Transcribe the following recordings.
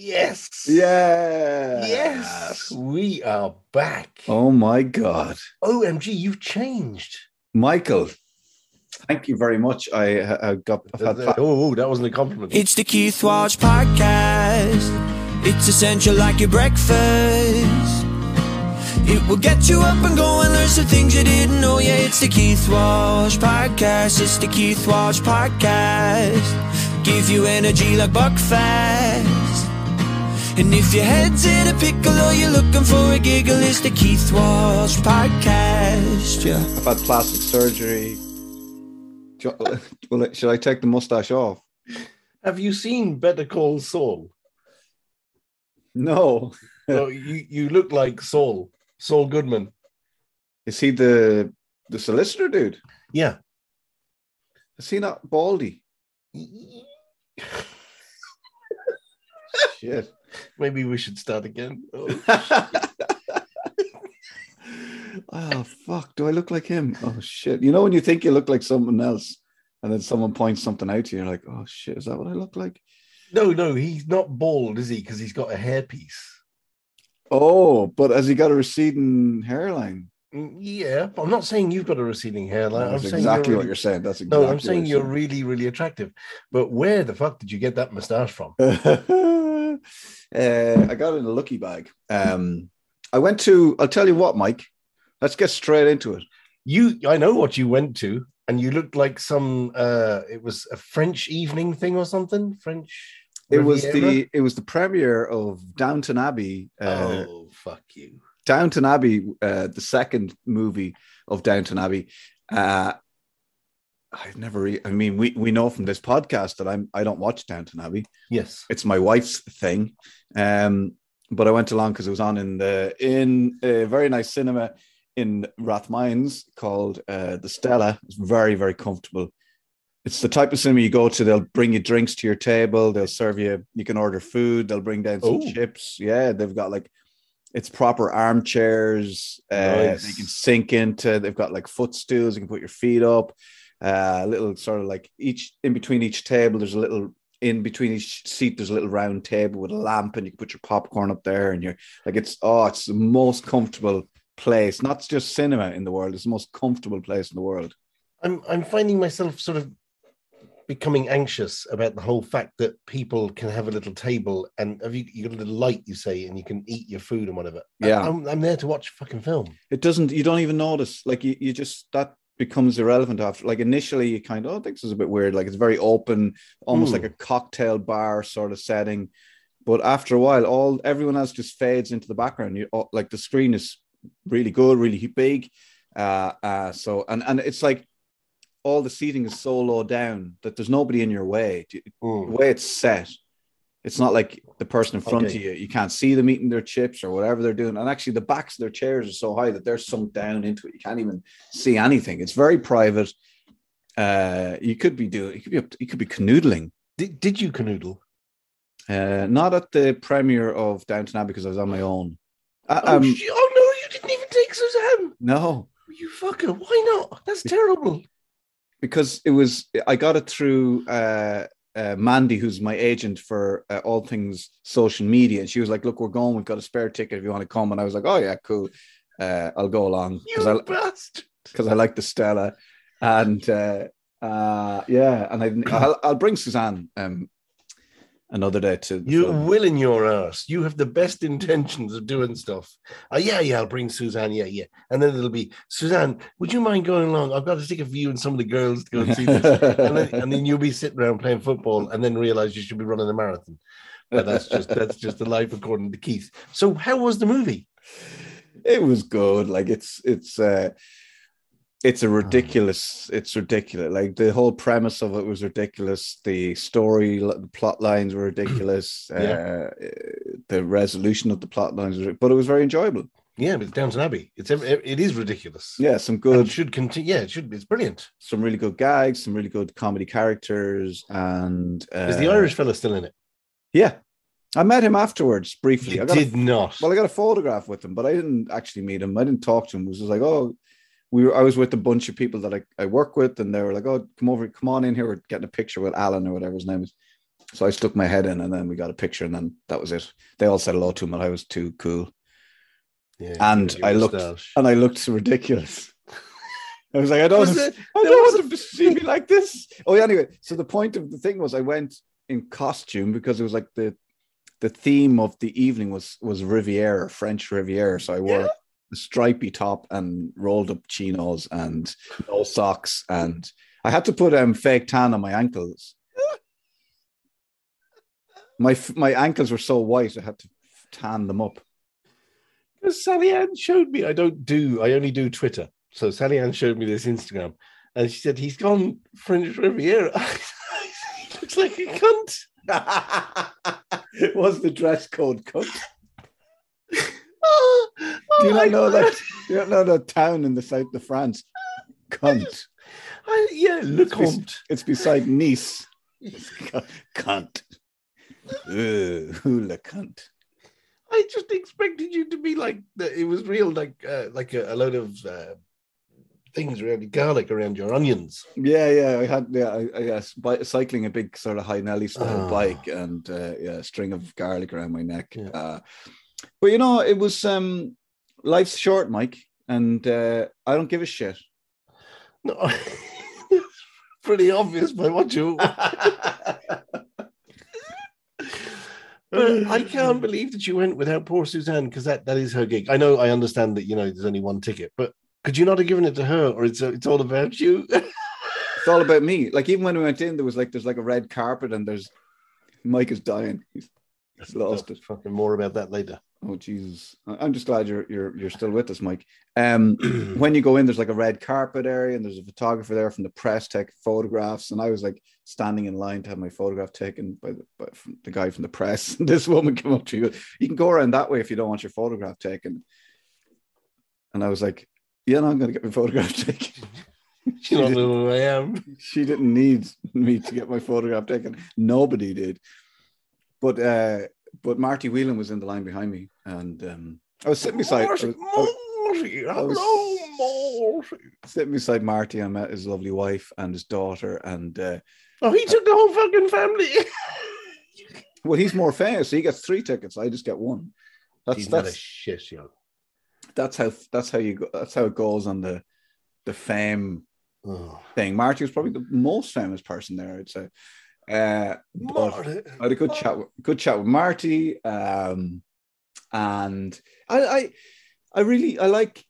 Yes. Yeah. Yes. We are back. Oh my God. OMG, you've changed. Michael, thank you very much. I, I got. I've had oh, oh, that wasn't a compliment. It's the Keith Walsh Podcast. It's essential like your breakfast. It will get you up and going, and learn some things you didn't know. Yeah, it's the Keith Walsh Podcast. It's the Keith Walsh Podcast. Give you energy like Buckfast. And if your head's in a pickle or you're looking for a giggle, it's the Keith Walsh Podcast. Yeah. I've had plastic surgery. Do you- Will I, should I take the mustache off? Have you seen Better Call Saul? No. no, you, you look like Saul, Saul Goodman. Is he the the solicitor dude? Yeah. Is he not baldy? Shit. Maybe we should start again. Oh, oh fuck! Do I look like him? Oh shit! You know when you think you look like someone else, and then someone points something out to you, you're like, "Oh shit! Is that what I look like?" no, no, he's not bald, is he? Because he's got a hairpiece. Oh, but has he got a receding hairline? Mm, Yeah, but I'm not saying you've got a receding hairline. I'm That's saying exactly you're what really- you're saying. That's exactly No, I'm saying you're really, really attractive. But where the fuck did you get that mustache from? uh, I got in a lucky bag. Um, I went to. I'll tell you what, Mike. Let's get straight into it. You, I know what you went to, and you looked like some. uh It was a French evening thing or something. French. It was the it was the premiere of Downton Abbey. Uh, oh fuck you! Downton Abbey, uh, the second movie of Downton Abbey. Uh, I've never. Re- I mean, we we know from this podcast that I'm I don't watch Downton Abbey. Yes. It's my wife's thing. Um, but I went along because it was on in the in a very nice cinema in Rathmines called uh, the Stella. It's very very comfortable. It's the type of cinema you go to. They'll bring you drinks to your table. They'll serve you. You can order food. They'll bring down some Oh. chips. Yeah, they've got like it's proper armchairs. Uh, Nice. They can sink into. They've got like footstools. You can put your feet up. Uh, a little sort of like each in between each table. There's a little in between each seat. There's a little round table with a lamp, and you can put your popcorn up there. And you're like, it's oh, it's the most comfortable place. Not just cinema in the world. It's the most comfortable place in the world. I'm I'm finding myself sort of becoming anxious about the whole fact that people can have a little table and have you, you got a little light you say and you can eat your food and whatever Yeah. I'm, I'm there to watch a fucking film it doesn't you don't even notice like you, you just that becomes irrelevant after like initially you kind of oh this is a bit weird like it's very open almost Mm. like a cocktail bar sort of setting but after a while all everyone else just fades into the background you oh, like the screen is really good really big uh uh so and and it's like all the seating is so low down that there's nobody in your way the Mm. way it's set it's not like the person in front Okay. of you you can't see them eating their chips or whatever they're doing. And actually the backs of their chairs are so high that they're sunk down into it. You can't even see anything. It's very private. Uh you could be doing you could be up you could be canoodling. Did, did you canoodle? Uh not at the premiere of downton abbey because i was on my own. Uh, oh, um, oh no you didn't even take suzanne. No. You fucker why not? That's terrible. because it was I got it through uh, uh, Mandy, who's my agent for uh, all things social media, and she was like, "Look, we're going. We've got a spare ticket if you want to come." And I was like, "Oh yeah, cool. Uh, I'll go along because I because I like the Stella." And uh, uh, yeah, and I, I'll, I'll bring Suzanne. Um, another day to You will in your ass. You have the best intentions of doing stuff. Oh, yeah, yeah, I'll bring Suzanne. Yeah, yeah. And then it'll be, Suzanne, would you mind going along? I've got to take a view and some of the girls to go and see this. and, then, and then you'll be sitting around playing football and then realize you should be running a marathon. But that's just that's just the life according to Keith. So how was the movie? it was good. Like it's it's uh it's a ridiculous. It's ridiculous. Like the whole premise of it was ridiculous. The story, the plot lines were ridiculous. Yeah. uh, the resolution of the plot lines, was, but it was very enjoyable. Yeah, but it's Downton Abbey. It's it is ridiculous. Yeah, some good, it should continue. Yeah, it should. It's brilliant. some really good gags, some really good comedy characters, and uh, Is the Irish fella still in it? Yeah, I met him afterwards briefly. You I got a did not. Well, I got a photograph with him, but I didn't actually meet him. I didn't talk to him. It was just like, oh, we were. I was with a bunch of people that I, I work with, and they were like, oh, come over, come on in here. We're getting a picture with Alan or whatever his name is. So I stuck my head in, and then we got a picture, and then that was it. They all said hello to him, and I was too cool, Yeah, and I looked- and I looked so ridiculous. I was like, I don't, Was want- it- I don't want them to see me like this. Oh, yeah, anyway. So the point of the thing was, I went in costume because it was like the the theme of the evening was was Riviera, French Riviera. So I wore Yeah. Stripy top and rolled up chinos and no socks, and I had to put um fake tan on my ankles. My my ankles were so white, I had to tan them up. Because Sally Ann showed me. I don't do. I only do Twitter. So Sally Ann showed me this Instagram, and she said he's gone French Riviera. he looks like a cunt. it was the dress code cut. Do you oh, not know that? You don't know that town in the south of France? Cunt. I, yeah, Le Comte. It's beside Nice. Cunt. Ugh, hula cunt. I just expected you to be like the, it was real, like uh, like a, a load of uh, things around your garlic around your onions. Yeah, yeah. I had yeah, I, I guess bi- cycling a big sort of high Nelly style Oh. bike and uh, yeah, a string of garlic around my neck. Yeah. Uh, but you know, it was um life's short, Mike, and uh, I don't give a shit. No, it's pretty obvious by what you. But I can't believe that you went without poor Suzanne because that, that is her gig. I know, I understand that you know there's only one ticket, but could you not have given it to her, or it's it's all about you? It's all about me. Like even when we went in, there was like there's like a red carpet and there's Mike is dying. He's he's lost it. Fucking more about that later. Oh Jesus! I'm just glad you're you're you're still with us, Mike. Um, when you go in, there's like a red carpet area, and there's a photographer there from the press take photographs. And I was like standing in line to have my photograph taken by the by from the guy from the press. And this woman came up to you. You can go around that way if you don't want your photograph taken. And I was like, "Yeah, no, I'm going to get my photograph taken." You don't know who I am. she didn't need me to get my photograph taken. Nobody did. But uh but Marty Whelan was in the line behind me, and um, I was sitting beside I Marty, was, I was Marty, was- hello, Marty. sitting beside Marty. I met his lovely wife and his daughter, and uh, Oh, he took the whole fucking family. well, he's more famous. So he gets three tickets. I just get one. That's He's not a that's shit, yo. that's how that's how you go. That's how it goes on the the fame Oh. thing. Marty was probably the most famous person there. I'd say. Uh, but- Marty. I had a good chat, with, good chat with Marty, um, and I, I, I really, I like,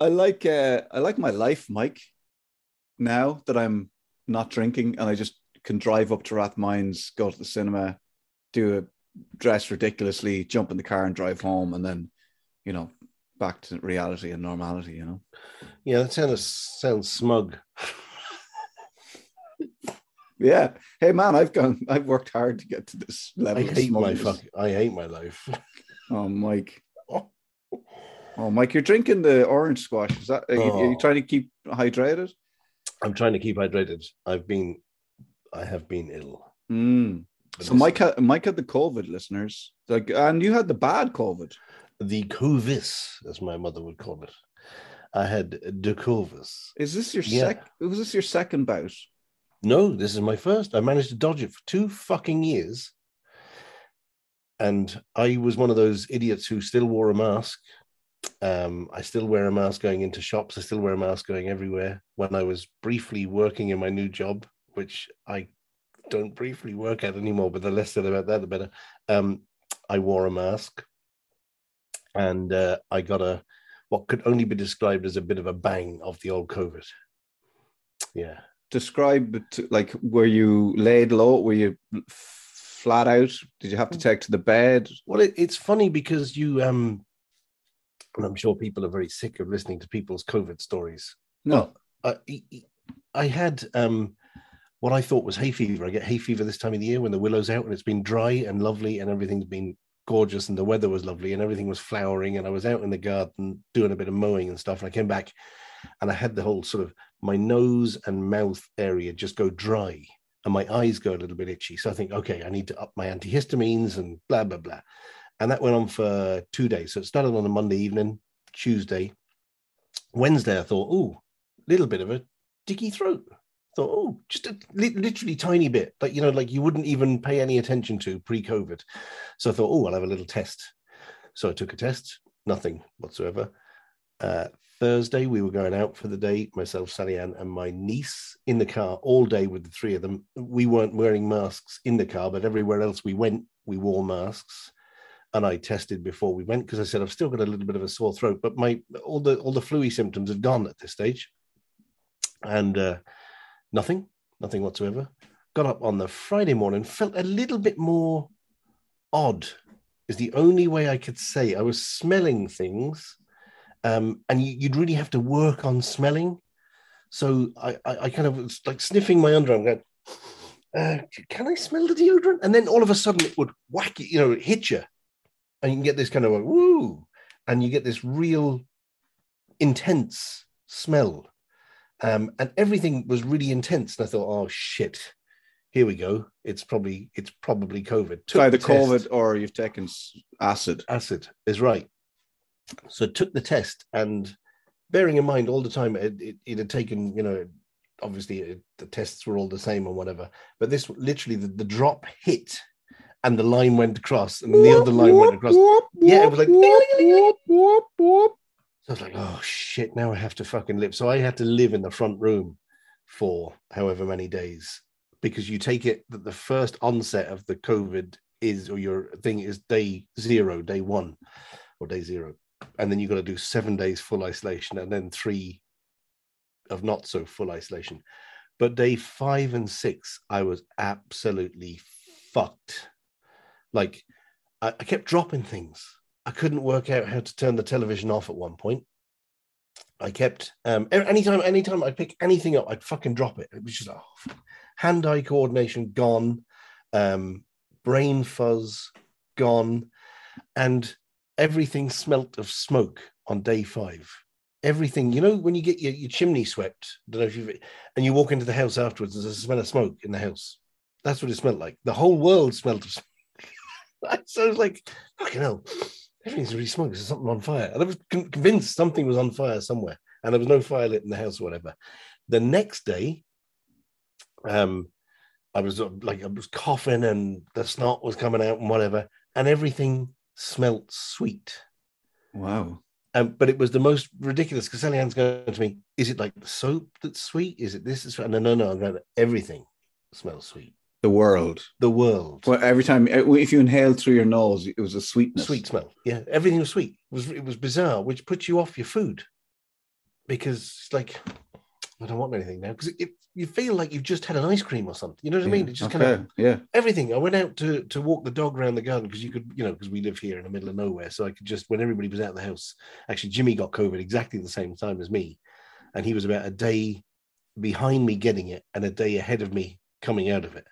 I like, uh, I like my life, Mike. Now that I'm not drinking and I just can drive up to Rathmines, go to the cinema, do a dress ridiculously, jump in the car and drive home, and then, you know, back to reality and normality. You know, Yeah, that sounds sounds smug. yeah. Hey, man, I've gone, I've worked hard to get to this level. I hate my fuck. I hate my life. Oh, Mike. Oh, Mike, you're drinking the orange squash. Is that are you, are you Oh. trying to keep hydrated? I'm trying to keep hydrated. I've been, I have been ill. Mm. So Mike had Mike had the COVID, listeners. Like, and you had the bad COVID. the Covis, as my mother would call it. I had the Covis. Is this your Yeah. sec? Was this your second bout? No, this is my first. I managed to dodge it for two fucking years. And I was one of those idiots who still wore a mask. Um, I still wear a mask going into shops. I still wear a mask going everywhere. When I was briefly working in my new job, which I don't briefly work at anymore, but the less said about that, the better. Um, I wore a mask, and uh, I got a what could only be described as a bit of a bang of the old COVID. Yeah. Describe like were you laid low? Were you flat out? Did you have to take to the bed? Well, it, it's funny because you, um, and I'm sure people are very sick of listening to people's COVID stories. No. I, I had um, what I thought was hay fever. I get hay fever this time of the year when the willow's out and it's been dry and lovely and everything's been gorgeous and the weather was lovely and everything was flowering and I was out in the garden doing a bit of mowing and stuff. And I came back and I had the whole sort of my nose and mouth area just go dry and my eyes go a little bit itchy. So I think, okay, I need to up my antihistamines and blah, blah, blah. And that went on for two days. So it started on a Monday evening, Tuesday. Wednesday, I thought, oh, little bit of a dicky throat. Thought, oh, just a li- literally tiny bit, like you know, like you wouldn't even pay any attention to pre-COVID. So I thought, oh, I'll have a little test. So I took a test, nothing whatsoever. Uh, Thursday, we were going out for the day, myself, Sally Ann, and my niece in the car all day with the three of them. We weren't wearing masks in the car, but everywhere else we went, we wore masks. And I tested before we went because I said I've still got a little bit of a sore throat, but my all the all the fluey symptoms have gone at this stage, and uh, nothing, nothing whatsoever. Got up on the Friday morning, felt a little bit more odd. Is the only way I could say. I was smelling things, um, and you, you'd really have to work on smelling. So I, I, I kind of was like sniffing my underarm, going, uh, "Can I smell the deodorant?" And then all of a sudden, it would whack you, you know, hit you, and you can get this kind of a woo, and you get this real intense smell um, and everything was really intense. And I thought, oh shit, here we go. It's probably it's probably COVID. It's Took either the. COVID or you've taken acid. acid is right. So took the test, and bearing in mind all the time it, it, it had taken, you know, obviously it, the tests were all the same or whatever, but this literally the, the drop hit, and the line went across, and the other line went across. Yeah, it was like. So I was like, oh shit, now I have to fucking live. So I had to live in the front room for however many days because you take it that the first onset of the COVID is, or your thing is day zero, day one, or day zero. And then you've got to do seven days full isolation and then three of not so full isolation. But day five and six, I was absolutely fucked. Like, I, I kept dropping things. I couldn't work out how to turn the television off at one point. I kept um anytime anytime I'd pick anything up, I'd fucking drop it. It was just oh, hand-eye coordination gone, um, brain fuzz gone, and everything smelt of smoke on day five. Everything, you know, when you get your, your chimney swept, I don't know if you've and you walk into the house afterwards, there's a smell of smoke in the house. That's what it smelled like. The whole world smelled of smoke. so I was like, fucking hell, everything's really smoke. There's something on fire. And I was con- convinced something was on fire somewhere, and there was no fire lit in the house or whatever. The next day, um, I was uh, like, I was coughing and the snot was coming out and whatever, and everything smelt sweet. Wow. Um, but it was the most ridiculous because Sally Ann's going to me, is it like the soap that's sweet? Is it this? Is no, no, no. I'm everything smells sweet. The world. The world. Well, every time, if you inhaled through your nose, it was a sweetness. sweet smell. Yeah, everything was sweet. It was it was bizarre, which puts you off your food because it's like I don't want anything now because you feel like you've just had an ice cream or something. You know what I mean? Yeah, It just okay, kind of yeah. everything. I went out to to walk the dog around the garden because you could, you know, because we live here in the middle of nowhere, so I could just when everybody was out of the house. Actually, Jimmy got COVID exactly the same time as me, and he was about a day behind me getting it and a day ahead of me coming out of it.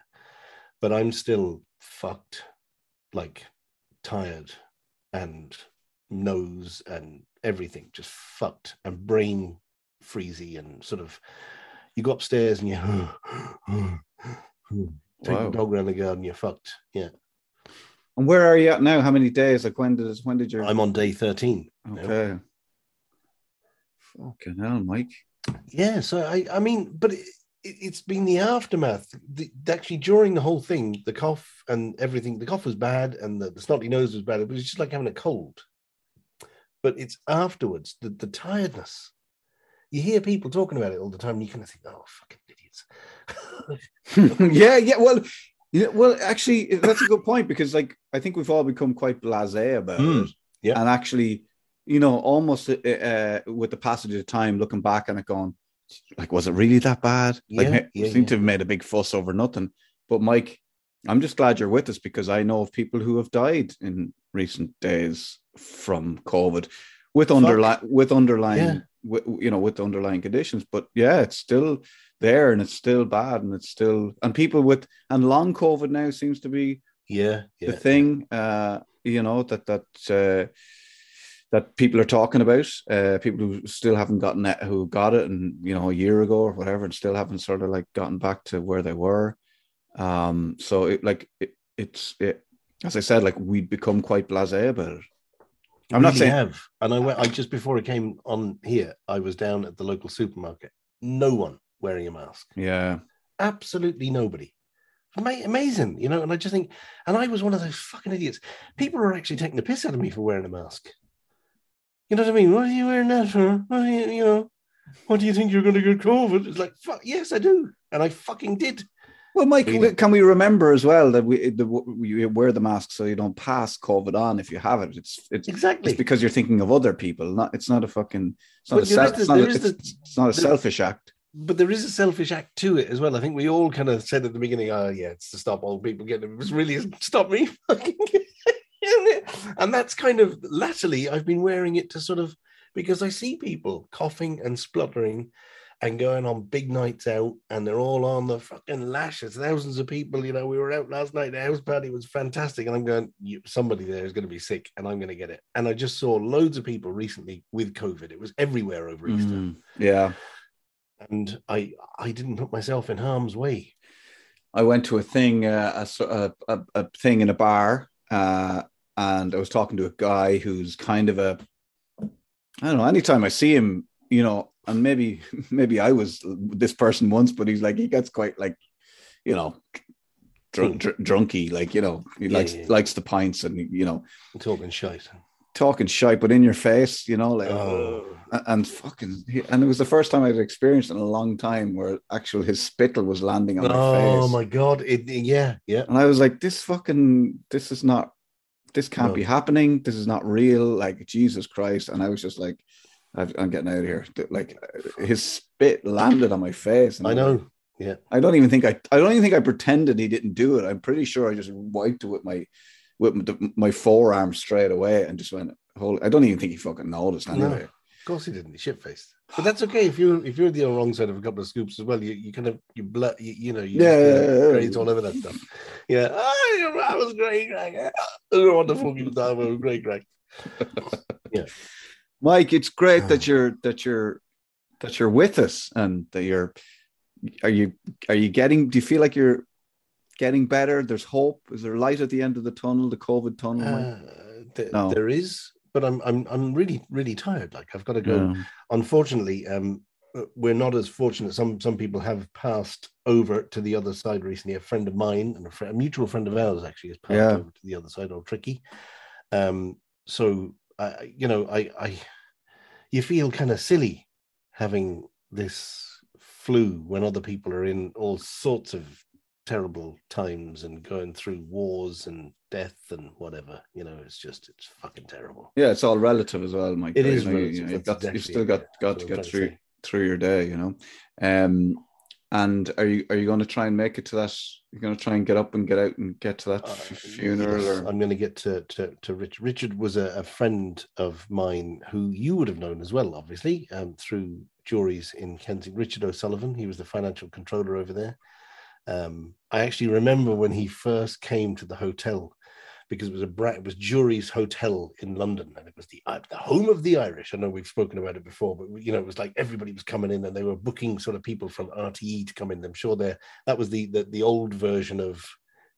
But I'm still fucked, like tired and nose and everything just fucked and brain freezy and sort of you go upstairs and you take Wow. the dog around the garden, you're fucked. Yeah. And where are you at now? How many days? Like when did when did your I'm on day 13. now. okay? Fucking hell, Mike. Yeah, so I, I mean, but it, it's been the aftermath. The, actually, during the whole thing, the cough and everything, the cough was bad, and the, the snotty nose was bad. It was just like having a cold. But it's afterwards, the, the tiredness. You hear people talking about it all the time, and you kind of think, oh, fucking idiots. yeah, yeah. Well, yeah, well, actually, that's a good point because, like, I think we've all become quite blasé about Mm, it, yeah. and actually, you know, almost uh, uh, with the passage of time, looking back and it, going, like, was it really that bad? Like, Yeah, we yeah, seem yeah. to have made a big fuss over nothing. But Mike, I'm just glad you're with us because I know of people who have died in recent days from COVID with underlying with underlying Yeah. wi- you know with the underlying conditions. But yeah, it's still there and it's still bad and it's still and people with and long COVID now seems to be Yeah, yeah. the thing. Uh, you know that that uh, that people are talking about. Uh, people who still haven't gotten it, who got it, and you know a year ago or whatever, and still haven't sort of like gotten back to where they were. Um, so it like it, it's it, as I said, like we'd become quite blasé about it. I'm not Really saying have. And I went. I just before I came on here, I was down at the local supermarket. No one wearing a mask. yeah, Absolutely nobody. Amazing, you know. And I just think, and I was one of those fucking idiots. People are actually taking the piss out of me for wearing a mask. You know what I mean? What are you wearing that for? What you, you know, what do you think you're going to get COVID? It's like, fuck, yes, I do, and I fucking did. Well, Mike, Really? can we remember as well that we the, we wear the mask so you don't pass COVID on if you have it? It's it's Exactly. It's because you're thinking of other people. Not it's not a fucking it's not a self, the- it's not, a, it's, the- it's not a selfish act. but there is a selfish act to it as well. I think we all kind of said at the beginning, "Oh yeah, it's to stop old people getting." It was really stop me fucking. And that's kind of latterly I've been wearing it to sort of because I see people coughing and spluttering and going on big nights out, and they're all on the fucking lashes. Thousands of people. You know, we were out last night. The house party was fantastic, and I'm going. Somebody there is going to be sick, and I'm going to get it. And I just saw loads of people recently with COVID. It was everywhere over Easter Mm, yeah, and I I didn't put myself in harm's way. I went to a thing, uh, a, a, a a thing in a bar, uh, and I was talking to a guy who's kind of a, I don't know. Anytime I see him, you know, and maybe maybe I was this person once, but he's like he gets quite like, you know, drunk, dr- drunky, like you know, he Yeah, likes yeah. likes the pints and you know, talking shite. talking shite, but in your face, you know, like. Oh, and- and fucking and it was the first time I'd experienced in a long time where actual his spittle was landing on my oh face. oh my god! It, yeah, yeah. And I was like, this fucking this is not this can't No. be happening. This is not real. Like Jesus Christ. And I was just like, I've, I'm getting out of here. Like his spit landed on my face. And I know. Yeah. I don't even think I I don't even think I pretended he didn't do it. I'm pretty sure I just wiped it with my with my, forearm straight away and just went, Holy, I don't even think he fucking noticed anyway. Of course he didn't. He shit faced. But that's okay if you if you're the wrong side of a couple of scoops as well. You, you kind of you blood you, you know you Yeah, yeah, uh, yeah. grades all over that stuff. Yeah. Oh, that was great, Greg. Oh, wonderful you that was great, Greg. Mike, it's great that you're that you're that you're with us and that you're are you are you getting do you feel like you're getting better? There's hope. Is there light at the end of the tunnel, the COVID tunnel? Uh, th- No. There is, but I'm I'm I'm really really tired. Like I've got to go. Yeah. unfortunately, um, uh, we're not as fortunate. Some some people have passed over to the other side recently. A friend of mine and a, a mutual friend of ours actually has passed Yeah. over to the other side. Or tricky. Um, so I, you know, I, I, you feel kind of silly having this flu when other people are in all sorts of terrible times and going through wars and death and whatever. You know, it's just it's fucking terrible. Yeah, it's all relative as well, Mike. It You is know, you- relative, you know, you've, got, you've still got got to get to through through your day, you know. Um, and are you are you going to try and make it to that? You're going to try and get up and get out and get to that Uh, funeral, yes, or I'm going to get to to, to Rich. Richard was a, a friend of mine who you would have known as well, obviously, um, through Jurys in Kensington. Richard O'Sullivan, he was the financial controller over there. Um, I actually remember when he first came to the hotel because it was a it was Jurys Hotel in London, and it was the uh, the home of the Irish. I know we've spoken about it before, but you know it was like everybody was coming in, and they were booking sort of people from RTE to come in. I'm sure they that was the, the the old version of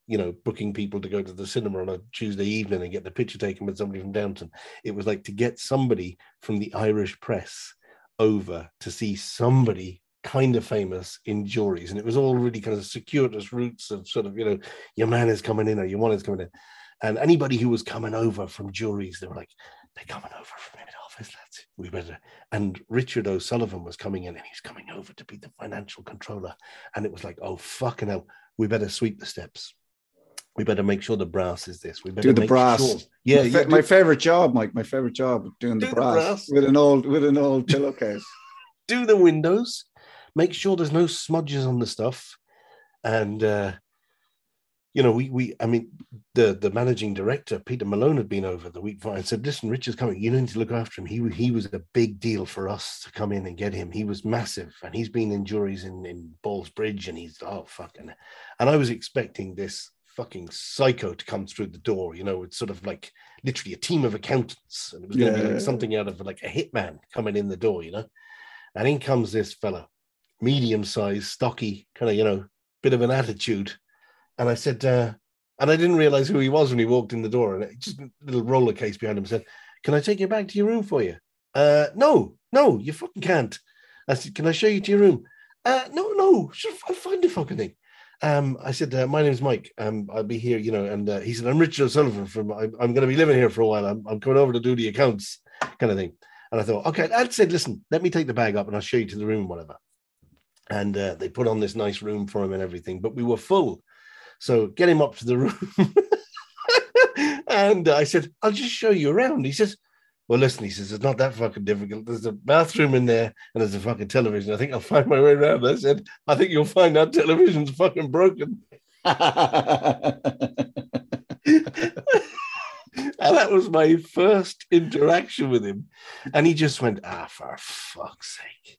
you know booking people to go to the cinema on a Tuesday evening and get the picture taken with somebody from Downton. It was like to get somebody from the Irish press over to see somebody kind of famous in Jurys and it was all really kind of circuitous routes of sort of you know your man is coming in or your one is coming in and anybody who was coming over from Jurys they were like they're coming over from head office, lads. We better. And Richard O'Sullivan was coming in and he's coming over to be the financial controller. And it was like, oh, fucking hell, we better sweep the steps. We better make sure the brass is this. We better Do the make brass. Sure. Yeah, my, fa- do- my favorite job, Mike. My favorite job, doing the Do the brass, brass. with an old with an old pillowcase. do the windows, make sure there's no smudges on the stuff, and uh, you know, we we I mean, the the managing director Peter Malone had been over the week before and said, "Listen, Richard's coming. You need to look after him. He he was a big deal for us to come in and get him. He was massive, and he's been in Jurys in in Ballsbridge, and he's oh fucking." And I was expecting this fucking psycho to come through the door. You know, it's sort of like literally a team of accountants, and it was going to be like something out of like a hitman coming in the door. You know. And in comes this fella, medium sized, stocky, kind of, you know, bit of an attitude. And I said, uh, and I didn't realize who he was when he walked in the door. And it just a little roller case behind him said, Can I take you back to your room for you? Uh, no, no, you fucking can't. I said, Can I show you to your room? Uh, no, no, sure, I'll find the fucking thing. Um, I said, uh, My name's Mike. Um, I'll be here, you know. And uh, he said, I'm Richard O'Sullivan from, I'm, I'm going to be living here for a while. I'm, I'm coming over to do the accounts kind of thing. And I thought, okay, I'd said, listen, let me take the bag up and I'll show you to the room, whatever. And uh, they put on this nice room for him and everything, but we were full. So get him up to the room. and I said, I'll just show you around. He says, well, listen, he says, it's not that fucking difficult. There's a bathroom in there and there's a fucking television. I think I'll find my way around. I said, I think you'll find that television's fucking broken. And that was my first interaction with him. And he just went, ah, for fuck's sake.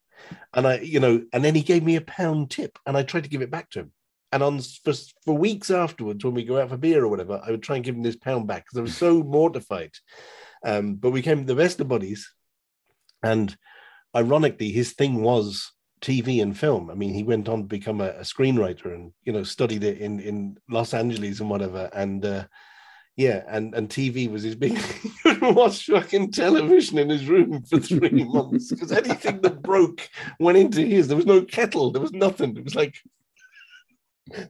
And I, you know, and then he gave me a pound tip and I tried to give it back to him. And on for, for weeks afterwards, when we go out for beer or whatever, I would try and give him this pound back because I was so mortified. Um, but we became the best of buddies. And ironically, his thing was TV and film. I mean, he went on to become a, a screenwriter and, you know, studied it in, in Los Angeles and whatever. And, uh, yeah, and, and TV was his big. he watch fucking television in his room for three months because anything that broke went into his. There was no kettle. There was nothing. It was like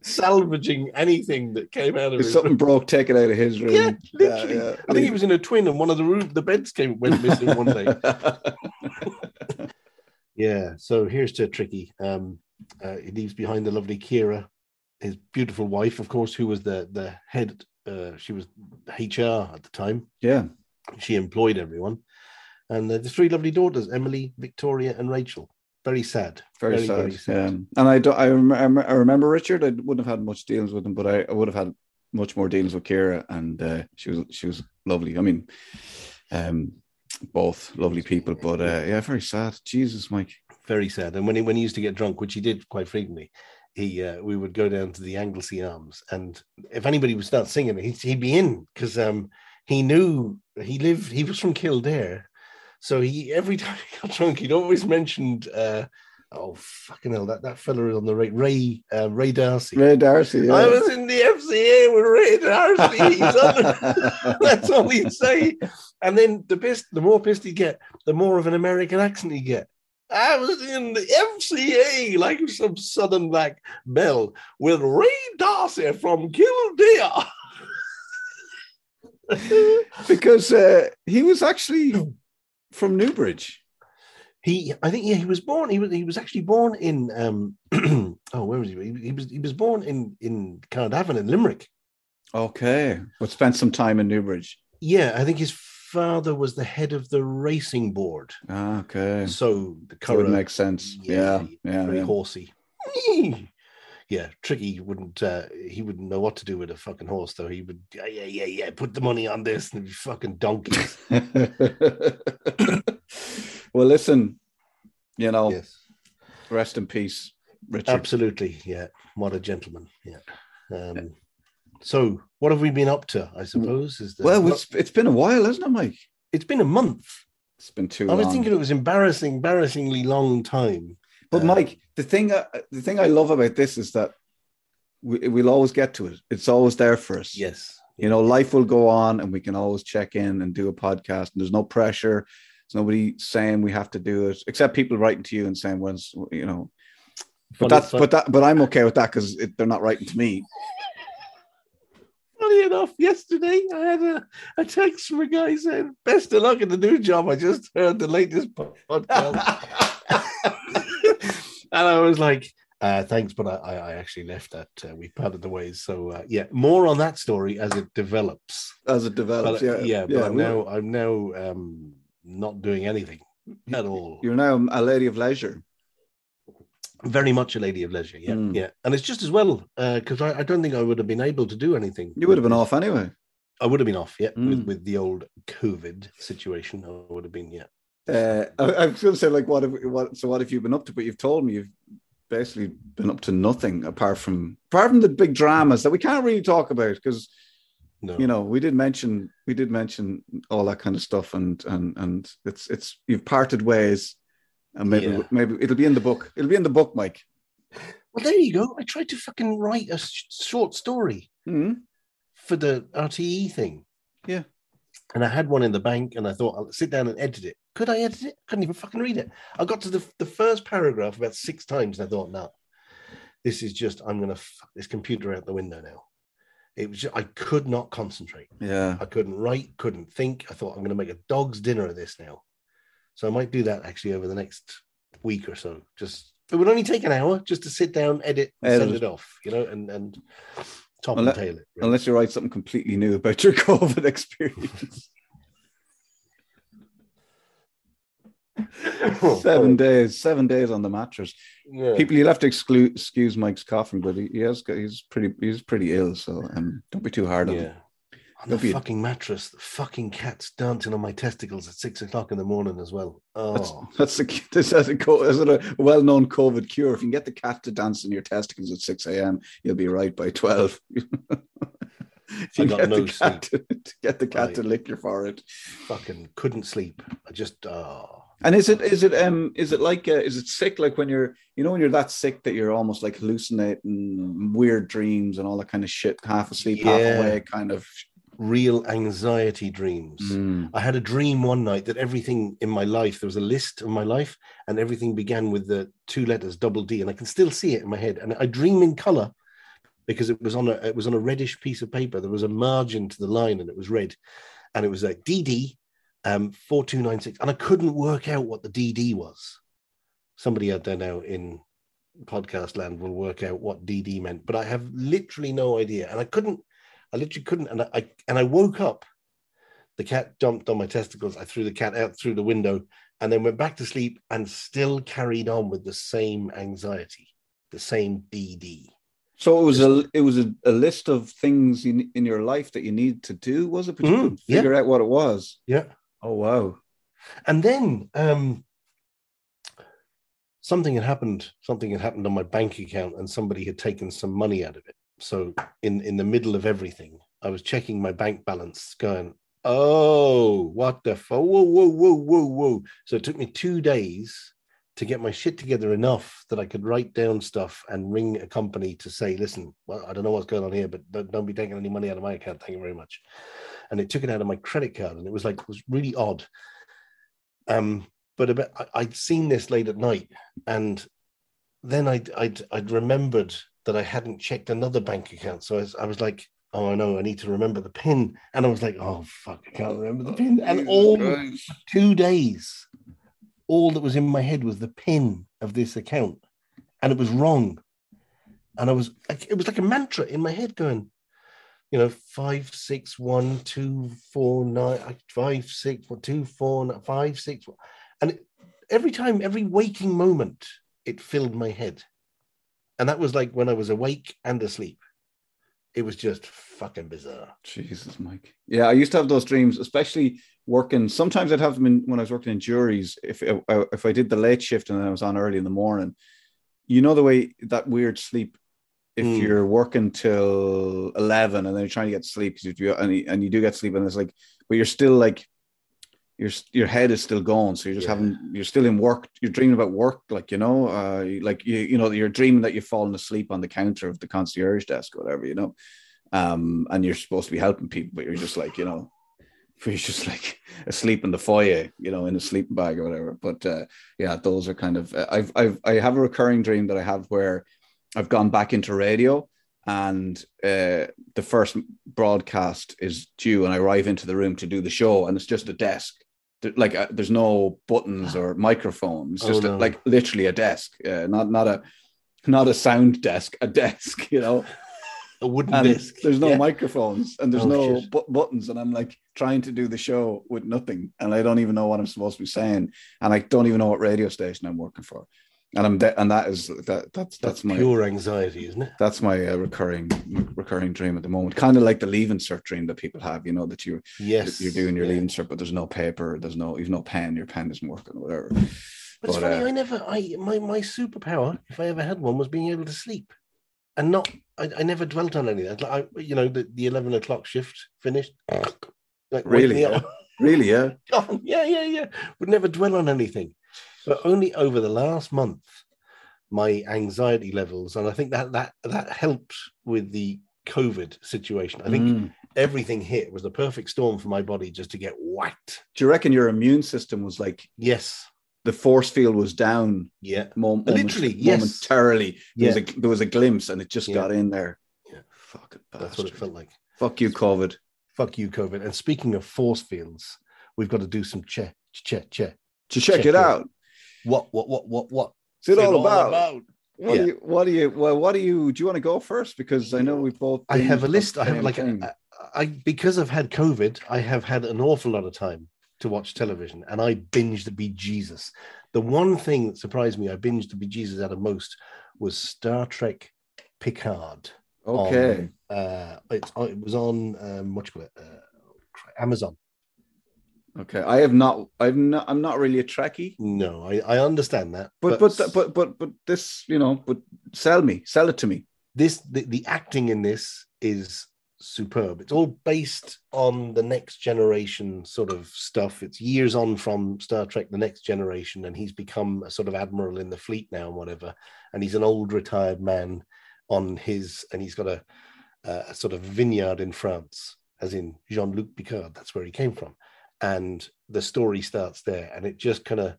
salvaging anything that came out of if his something room. broke, take it out of his room. Yeah, literally. yeah. I think he was in a twin, and one of the room, the beds came went missing one day. Yeah. So here's to Tricky. Um, uh, he leaves behind the lovely Kira, his beautiful wife, of course, who was the the head. Uh, she was HR at the time. yeah. She employed everyone, and uh, the three lovely daughters, Emily, Victoria, and Rachel. Very sad. Very, sad. Yeah. And I don't. I, rem- I remember Richard. I wouldn't have had much dealings with him, but I, I would have had much more dealings with Kira, and uh, she was she was lovely. I mean, um, both lovely people, but uh, yeah, very sad. Jesus, Mike. Very sad. And when he when he used to get drunk, which he did quite frequently, he uh, we would go down to the Anglesey Arms, and if anybody would start singing, he'd, he'd be in because um, he knew he lived. He was from Kildare, so he every time he got drunk, he'd always mentioned. Uh, oh fucking hell! That that fella on the right, Ray uh, Ray D'Arcy. Ray D'Arcy. Yeah. I was in the FCA with Ray D'Arcy. He's on- That's all he'd say. And then the pissed, the more pissed he'd get, the more of an American accent he'd get. I was in the FCA, like some southern black belle, with Ray D'Arcy from Kildare. because uh, he was actually from Newbridge. he, I think, yeah, he was born. He was he was actually born in um, oh, where was he? he? He was he was born in in Carnarvon in Limerick. Okay, but spent some time in Newbridge. Yeah, I think his father was the head of the racing board. Ah, okay, So the that makes sense. Yeah, yeah, very yeah. horsey. Yeah, tricky wouldn't uh, he wouldn't know what to do with a fucking horse though. He would yeah yeah yeah yeah put the money on this and it'd be fucking donkeys. well, listen, you know, yes, rest in peace, Richard. absolutely. Yeah, what a gentleman. Yeah. Um, so what have we been up to? I suppose is the Well, it's, it's been a while, hasn't it, Mike? it's been a month. It's been too I was long. thinking it was embarrassing, embarrassingly long time. But Mike, the thing uh, the thing I love about this is that we, we'll always get to it. It's always there for us. Yes. You know, life will go on, and we can always check in and do a podcast. And there's no pressure. There's nobody saying we have to do it, except people writing to you and saying, "When's you know." But Funny- that's but that but I'm okay with that because they're not writing to me. Funny enough, yesterday I had a, a text from a guy saying, "Best of luck in the new job." I just heard the latest podcast, and I was like, uh, "Thanks," but I, I actually left that. Uh, we parted the ways. So uh, yeah, more on that story as it develops. As it develops, But, uh, yeah, yeah, but I'm now I'm now um, not doing anything at all. You're now a lady of leisure. very much a lady of leisure. Yeah, Mm. yeah, and it's just as well because I, I don't think I would have been able to do anything. You would have been off anyway. I would have been off. Yeah, with, Mm. with the old COVID situation, I would have been. Yeah. Uh, I, I was going to say, like, what have what? So, what have you been up to? But you've told me you've basically been up to nothing apart from apart from the big dramas that we can't really talk about because No. you know we did mention we did mention all that kind of stuff and and and it's it's you've parted ways and maybe Yeah. maybe it'll be in the book it'll be in the book mike Well, there you go. I tried to fucking write a sh- short story Mhm. for the RTE thing. Yeah. And I had one in the bank, and I thought I'll sit down and edit it. Could I edit it? Couldn't even fucking read it. I got to the, the first paragraph about six times, and I thought, no, this is just I'm gonna fuck this computer out the window now. It was just, I could not concentrate. yeah I couldn't write, couldn't think. I thought I'm going to make a dog's dinner of this now. So I might do that actually over the next week or so. Just it would only take an hour just to sit down, edit, and send it. it off, you know, and and top Unless- and tail it. really. unless you write something completely new about your covid experience seven days seven days on the mattress Yeah. people you'll have to exclude excuse mike's coughing but he, he has got he's pretty he's pretty ill so um don't be too hard on him yeah. On the be a- fucking mattress, the fucking cat's dancing on my testicles at six o'clock in the morning as well. Oh, that's a this is a, is it a well-known COVID cure? If you can get the cat to dance in your testicles at six a.m., you'll be right by twelve. if you I got get no the cat to, to get the cat to lick your forehead. fucking couldn't sleep. I just oh And is it is it um is it like uh, is it sick like when you're you know when you're that sick that you're almost like hallucinating weird dreams and all that kind of shit, half asleep, half awake, kind of. Real anxiety dreams. Mm. I had a dream one night that everything in my life, there was a list of my life, and everything began with the two letters double D, and I can still see it in my head. And I dream in color because it was on a it was on a reddish piece of paper. There was a margin to the line, and it was red, and it was like DD um four two nine six, and I couldn't work out what the DD was. Somebody out there now in podcast land will work out what DD meant, but I have literally no idea, and I couldn't. I literally couldn't, and I and I woke up the cat jumped on my testicles. I threw the cat out through the window and then went back to sleep and still carried on with the same anxiety, the same DD. So it was a it was a, a list of things in, in your life that you need to do, was it? But you Mm, couldn't yeah. figure out what it was. Yeah. Oh wow. And then um, something had happened. Something had happened on my bank account, and somebody had taken some money out of it. So in in the middle of everything, I was checking my bank balance, going, "Oh, what the fuck? Whoa, whoa, whoa, whoa, whoa!" So it took me two days to get my shit together enough that I could write down stuff and ring a company to say, "Listen, well, I don't know what's going on here, but don't, be taking any money out of my account. Thank you very much." And it took it out of my credit card, and it was like it was really odd. Um, but I, I'd seen this late at night, and then I'd, I'd I'd remembered that I hadn't checked another bank account. So I was, I was like, oh, I know, I need to remember the pin. And I was like, oh fuck, I can't remember the pin. And all two days, all that was in my head was the pin of this account, and it was wrong. And I was like, it was like a mantra in my head going, you know, five, six, one, two, four, nine, uh, five, six, one, two, four, nine, five, six, one. and it, every time, every waking moment, it filled my head, and that was like when I was awake and asleep. It was just fucking bizarre. Jesus, Mike. Yeah, I used to have those dreams, especially working. Sometimes I'd have them in, when I was working in Jurys. If if I did the late shift and then I was on early in the morning, you know the way that weird sleep. If Mm. you're working till eleven and then you're trying to get sleep because you and you, and you do get sleep and it's like, but you're still like, your your head is still going, so you're just Yeah. having you're still in work. You're dreaming about work, like you know, uh, like you you know you're dreaming that you've fallen asleep on the counter of the concierge desk or whatever, you know um, and you're supposed to be helping people, but you're just like, you know, you're just like asleep in the foyer, you know, in a sleeping bag or whatever. But uh, yeah, those are kind of. I've I've I have a recurring dream that I have where I've gone back into radio, and uh, the first broadcast is due, and I arrive into the room to do the show, and it's just a desk. Like uh, there's no buttons or microphones, Oh, just a- like literally a desk, uh, not not a not a sound desk, a desk, you know. A wooden And disc. there's no Yeah. microphones and there's Oh, no bu- buttons, and I'm like trying to do the show with nothing, and I don't even know what I'm supposed to be saying, and I don't even know what radio station I'm working for, and I'm de- and that is that that's that's, That's my pure anxiety, isn't it? that's my uh, recurring recurring dream at the moment. Kind of like the leaving cert dream that people have, you know, that you Yes. you're doing your yeah. leaving cert, but there's no paper, there's no you've no pen, your pen isn't working, whatever. But it's funny, uh, I never, I my my superpower, if I ever had one, was being able to sleep, and not. I, I never dwelt on any of that. Like, I, you know, the, the eleven o'clock shift finished. Like Really, yeah? Really, yeah. Yeah, yeah, yeah. Would never dwell on anything. But only over the last month, my anxiety levels, and I think that that that helped with the COVID situation. I think Mm. everything hit was the perfect storm for my body just to get whacked. Do you reckon your immune system was like Yes. the force field was down Yeah. mom- Literally, moment- yes. momentarily. There, Yeah. was a, there was a glimpse and it just Yeah. got in there. Yeah. Fucking That's what it felt like. Fuck you, COVID. Fuck you, COVID. And speaking of force fields, we've got to do some check, check, check. To check, Check it. out. What, what, what, what, what? What's it all about? What Yeah. do you? What do you? Well, what do you? Do you want to go first? Because I know we both. I have a list. I have like a. I because I've had COVID, I have had an awful lot of time to watch television, and I binged the Be Jesus. The one thing that surprised me, I binged the Be Jesus out of most, was Star Trek Picard. okay. on, uh, it's it was on um, what you call it? Uh, Amazon. Okay. I have not. I've not. I'm not really a Trekkie. No, I, I understand that, But but but but but this, you know, but sell me, sell it to me. this the, the acting in this is superb it's all based on the next generation sort of stuff it's years on from star trek the next generation and he's become a sort of admiral in the fleet now and whatever and he's an old retired man on his and he's got a, a sort of vineyard in france as in jean-luc picard that's where he came from and the story starts there and it just kind of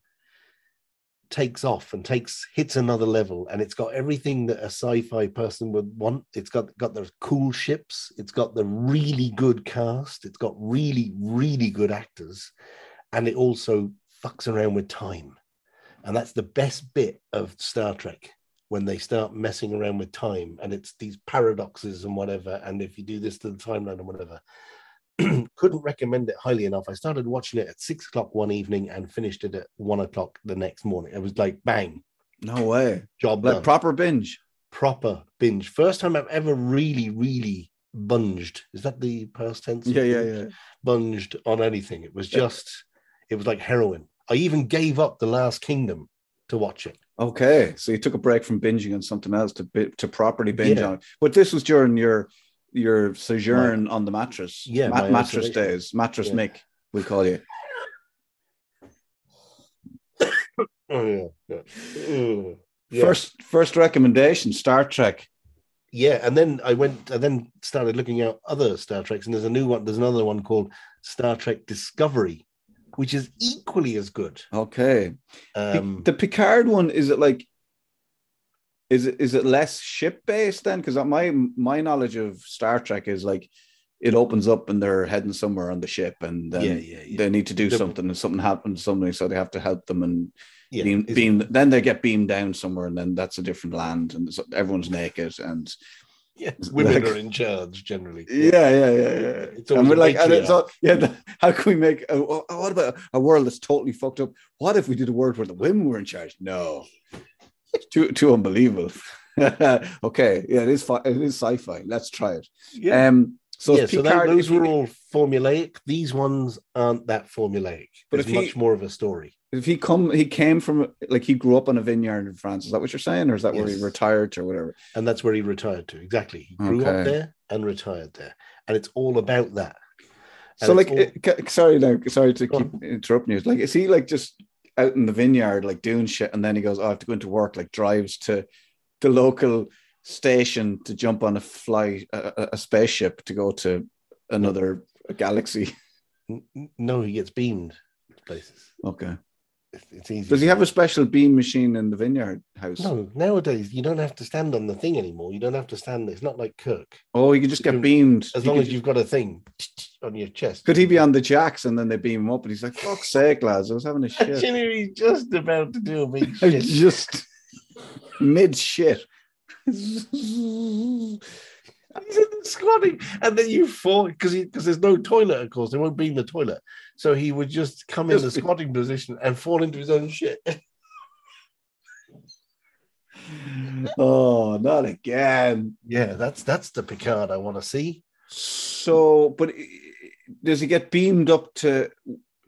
takes off and takes hits another level and it's got everything that a sci-fi person would want. It's got got the cool ships it's got the really good cast it's got really really good actors and it also fucks around with time. And that's the best bit of star trek when they start messing around with time and it's these paradoxes and whatever and if you do this to the timeline and whatever couldn't recommend it highly enough. I started watching it at six o'clock one evening and finished it at one o'clock the next morning. It was like bang, No way. job Like done. proper binge. proper binge. First time I've ever really, really bunged. Is that the past tense? Yeah, yeah, yeah. Bunged on anything. It was just, it was like heroin. I even gave up The Last Kingdom to watch it. Okay, so you took a break from binging on something else to to properly binge Yeah. on it. But this was during your your sojourn on the mattress. Yeah, Ma- mattress isolation. days. Mattress Yeah. Mick, we call you. Oh yeah, yeah. Ugh. Yeah. First first recommendation, Star Trek. yeah and then i went i then started looking at other star treks and there's a new one there's another one called star trek discovery which is equally as good Okay. Pe- um the Picard one is it like is it is it less ship based then? Because my my knowledge of Star Trek is like it opens up and they're heading somewhere on the ship and then yeah yeah yeah. they need to do something and something happens to somebody so they have to help them and yeah beam, beam then they get beamed down somewhere and then that's a different land and everyone's naked and yeah women like- are in charge generally. Yeah yeah yeah yeah. It's and we're like and it's all, yeah how can we make a, what about a world that's totally fucked up? What if we did a world where the women were in charge? No too too unbelievable okay yeah it is fi- it is sci-fi let's try it yeah um so, yeah, it's so tho- Picard, those were all formulaic. These ones aren't that formulaic. But There's if he- much more of a story. if he come he came from like he grew up on a vineyard in France is that what you're saying or is that where he retired to or whatever And that's where he retired to. Exactly. He grew Okay. up there and retired there. And it's all about that. And so like all- sorry now sorry to Go keep interrupting you like is he like just out in the vineyard like doing shit and then he goes oh, I have to go into work like drives to the local station to jump on a fly, a, a- spaceship to go to another galaxy no, he gets beamed places. okay It's, it's easy. Does he have a special beam machine in the vineyard house? No, nowadays you don't have to stand on the thing anymore. You don't have to stand. It's not like Kirk. Oh, you can just get beamed. As He long could- as you've got a thing on your chest. Could he be on the jacks and then they beam him up and he's like, fuck's sake, lads, I was having a shit. Actually, he's just about to do a big shit. just mid shit. He's in the squatting, and then you fall because because there's no toilet. Of course, they won't be in the toilet, so he would just come in the squatting position and fall into his own shit. Oh, not again. yeah, that's that's the Picard I want to see. So, but eh, does he get beamed up to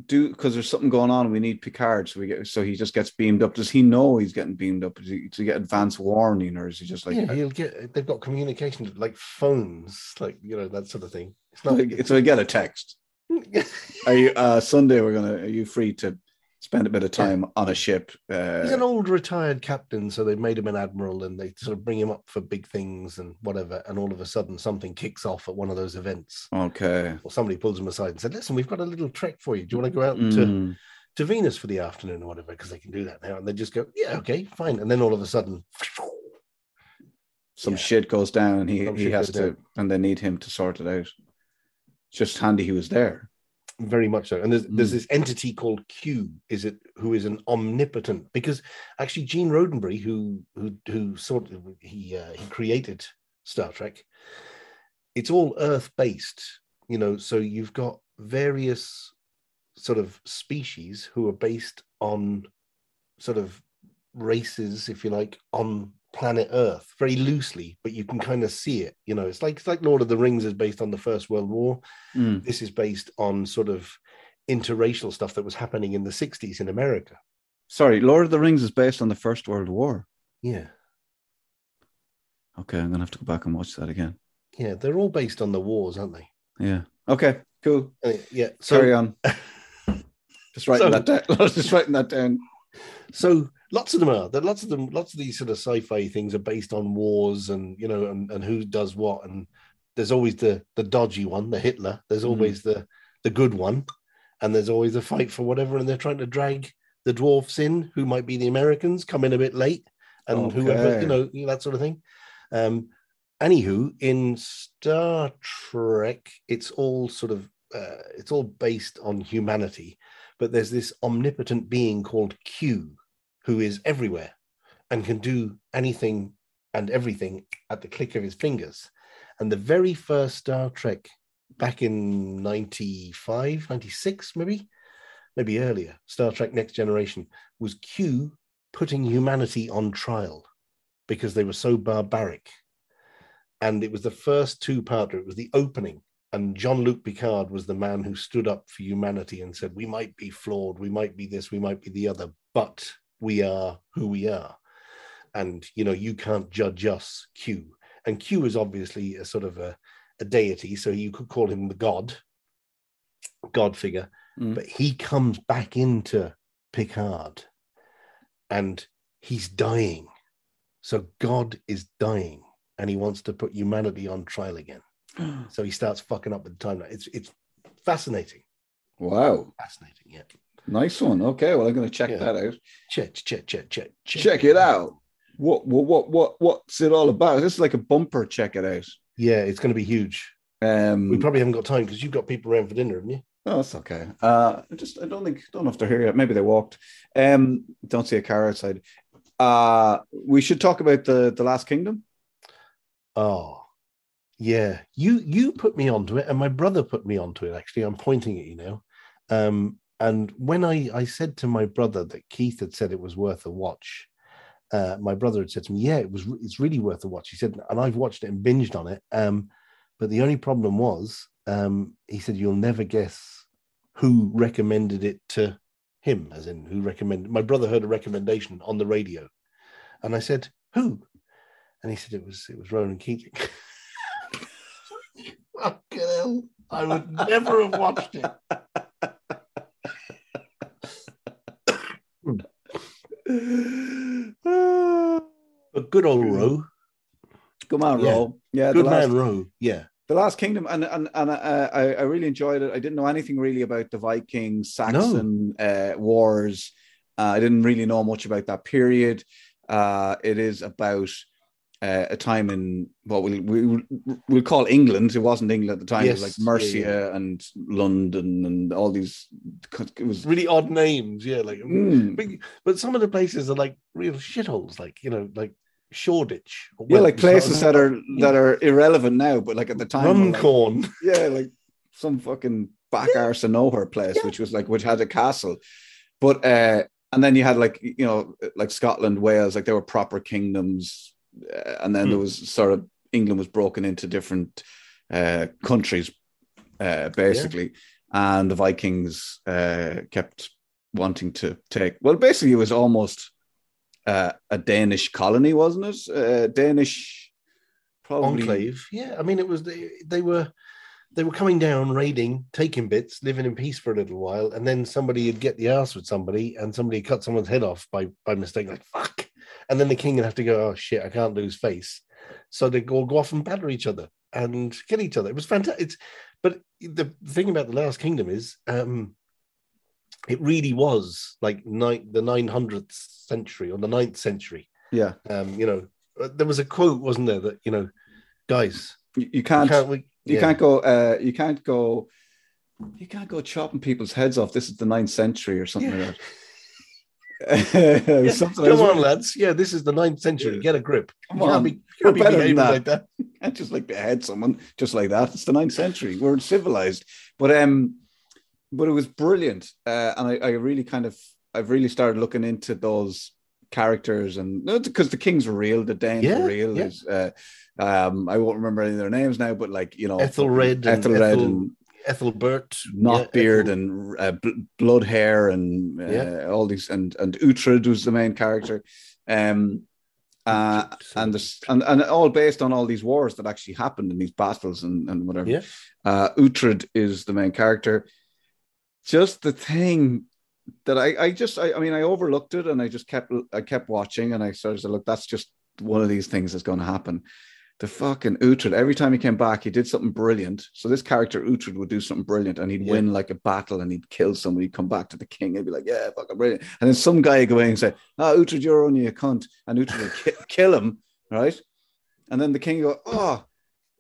do because there's something going on? We need Picard, so we get so he just gets beamed up. Does he know he's getting beamed up? Does he, does he get advance warning, or is he just like, yeah, he'll get. They've got communication like phones, like you know that sort of thing. It's not. like so I get a text? Are you uh Sunday? We're gonna. Are you free to spend a bit of time on a ship? Uh, He's an old retired captain, so they've made him an admiral and they sort of bring him up for big things and whatever. And all of a sudden, something kicks off at one of those events, okay. or somebody pulls him aside and said, "Listen, we've got a little trek for you. Do you want to go out to Mm. to Venus for the afternoon or whatever?" Because they can do that now, and they just go, "Yeah, okay, fine." And then all of a sudden, Some Yeah. shit goes down, and he Some he has to, down. and they need him to sort it out. It's just handy he was there. Very much so. And there's there's Mm. this entity called Q, is it who is an omnipotent? Because actually, Gene Roddenberry, who who who sort of he uh, he created Star Trek. It's all Earth based, you know. So you've got various sort of species who are based on sort of races, if you like, on planet Earth, very loosely, but you can kind of see it. You know, it's like it's like Lord of the Rings is based on the First World War Mm. this is based on sort of interracial stuff that was happening in the 60s in America. Sorry, Lord of the Rings is based on the First World War. Yeah. Okay, I'm gonna have to go back and watch that again. Yeah. They're all based on the wars, aren't they? Yeah. Okay. Cool. Uh, yeah. So, Carry on. Just writing So- that down. Just writing that down. so lots of them are. There lots of them, lots of these sort of sci-fi things are based on wars and, you know, and, and who does what. And there's always the, the dodgy one, the Hitler. There's Mhm. always the, the good one. And there's always a fight for whatever. And they're trying to drag the dwarfs in, who might be the Americans, come in a bit late. And whoever, Okay. you know, you know, that sort of thing. Um, anywho, in Star Trek, it's all sort of uh, it's all based on humanity, but there's this omnipotent being called Q, who is everywhere and can do anything and everything at the click of his fingers. And the very first Star Trek back in 95, 96, maybe, maybe earlier, Star Trek Next Generation was Q putting humanity on trial because they were so barbaric. And it was the first two parter, it was the opening. And Jean Luc Picard was the man who stood up for humanity and said, We might be flawed, we might be this, we might be the other, but we are who we are. And, you know, you can't judge us, Q. And Q is obviously a sort of a, a deity. So you could call him the God, God figure. Mm. But he comes back into Picard and he's dying. So God is dying and he wants to put humanity on trial again. So he starts fucking up with the timeline. It's it's fascinating. Wow. Fascinating, yeah. Nice one. Okay, well, I'm going to check Yeah. that out. Check, check, check, check, Check Check it out. What, what, what, what, what's it all about? This is like a bumper. Check it out. Yeah, it's going to be huge. Um, We probably haven't got time because you've got people around for dinner, haven't you? Oh, that's okay. Uh, I just I don't think don't know if they're here yet. Maybe they walked. Um, don't see a car outside. Uh, we should talk about the the Last Kingdom. Oh, yeah. You you put me onto it, and my brother put me onto it. Actually, I'm pointing at you now. Um, and when I I said to my brother that Keith had said it was worth a watch, uh, my brother had said to me, "Yeah, it was. It's really worth a watch." He said, and I've watched it and binged on it. Um, but the only problem was, um, he said, "You'll never guess who recommended it to him, as in who recommended." My brother heard a recommendation on the radio, and I said, "Who?" And he said it was it was Ronan Keating. Fucking hell. I would never have watched it. But good old Roe. Come on, Yeah. Yeah, Good the last, man Roe. Yeah. the Last Kingdom, and and and uh, I I really enjoyed it. I didn't know anything really about the Viking Saxon uh, wars. Uh, I didn't really know much about that period. Uh, it is about uh, a time in what we'll, we, we'll call England. It wasn't England at the time. it was like Mercia yeah, yeah. and London and all these. It was really odd names. Yeah, like Mm. but, but some of the places are like real shitholes, like you know, like Shoreditch. or yeah, like places that are that are irrelevant now, but like at the time, were like- yeah, like some fucking back arse of nowhere place, which was like which had a castle, but uh, and then you had like you know like Scotland, Wales, like they were proper kingdoms, and then there Hmm. was sort of England was broken into different uh, countries, uh, basically, and the Vikings uh, kept wanting to take. Well, basically, it was almost uh, a Danish colony, wasn't it? Uh, Danish. Probably enclave. Yeah, I mean, it was they, they were they were coming down, raiding, taking bits, living in peace for a little while, and then somebody would get the ass with somebody, and somebody cut someone's head off by by mistake, like fuck, and then the king would have to go, oh shit, I can't lose face, so they go go off and batter each other and kill each other. It was fantastic. It's, but the thing about the Last Kingdom is, um, it really was like nine, the nine hundredth century or the 9th century. Yeah, Um, you know, uh, there was a quote, wasn't there, that you know, guys, you, you can't. can't we? You yeah. can't go. Uh, you can't go. You can't go chopping people's heads off. This is the ninth century or something like that. Yeah, Come on, lads. Yeah, this is the ninth century. Get a grip. Come you on. be, We're be better than that. like that. can't just like behead someone just like that. It's the ninth century. We're civilized, but um, but it was brilliant, uh, and I, I really kind of I've really started looking into those characters and because the kings were real, the Danes Yeah, were real. yeah. Is, uh, um, I won't remember any of their names now, but like you know, Ethelred and Ethelred Ethel- and Ethelbert, Knockbeard yeah, Ethel- and uh, bl- blood hair and uh, Yeah. all these and and Uhtred was the main character. Um uh, and this and, and all based on all these wars that actually happened in these battles and, and whatever. Yeah. uh Uhtred is the main character. Just the thing that I I just I, I mean I overlooked it and I just kept I kept watching and I sort of said look that's just one of these things that's going to happen the fucking Uhtred, every time he came back, he did something brilliant. So this character Uhtred would do something brilliant and he'd Yeah. win like a battle and he'd kill somebody, come back to the king and be like, yeah, fucking brilliant. And then some guy would go in and say, ah, Uhtred, you're only a cunt. And Uhtred would ki- kill him, right? And then the king would go, oh,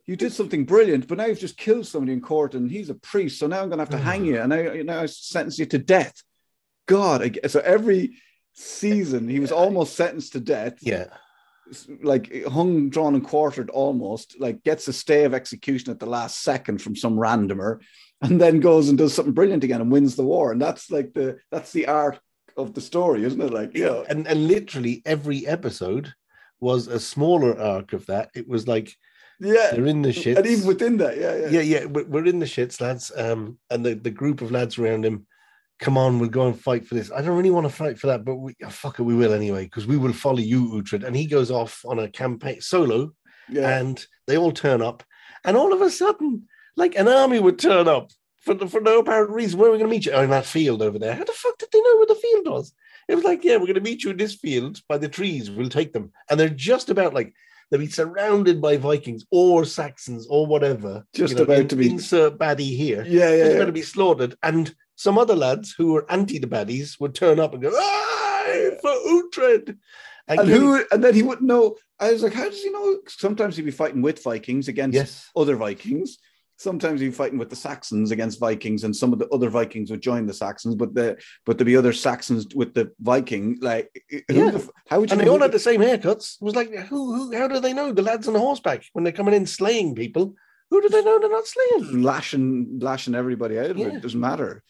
you did something brilliant, but now you've just killed somebody in court and he's a priest. So now I'm going to have to hang you and now, now I sentence you to death. God. I, so every season he was almost sentenced to death Yeah. Like hung, drawn, and quartered almost, like gets a stay of execution at the last second from some randomer, and then goes and does something brilliant again and wins the war. And that's like the that's the art of the story, isn't it? Like, yeah, And and literally every episode was a smaller arc of that. It was like yeah. they're in the shit. And even within that, yeah, yeah. yeah, yeah, we're, we're in the shits, lads. Um, and the, the group of lads around him, come on, we'll go and fight for this. I don't really want to fight for that, but we, oh, fuck it, we will anyway, because we will follow you, Uhtred. And he goes off on a campaign solo, yeah. and they all turn up, and all of a sudden, like an army would turn up for for no apparent reason. Where are we going to meet you? Oh, in that field over there. How the fuck did they know where the field was? It was like, yeah, we're going to meet you in this field by the trees. We'll take them, and they're just about like they'll be surrounded by Vikings or Saxons or whatever. Just about to be- insert baddie here. yeah, yeah, Just yeah. about to be slaughtered, and some other lads who were anti the baddies would turn up and go, ah, for Uhtred. And get- who? And then he wouldn't know. I was like, how does he know? Sometimes he'd be fighting with Vikings against Yes. other Vikings. Sometimes he'd be fighting with the Saxons against Vikings, and some of the other Vikings would join the Saxons, but the but there'd be other Saxons with the Viking. Like, who Yeah. the how would you? And they all had the same haircuts. It was like, who, who, how do they know the lads on the horseback when they're coming in slaying people? Who do they know they're not slaying? lashing lashing everybody out of it. Yeah. It doesn't matter.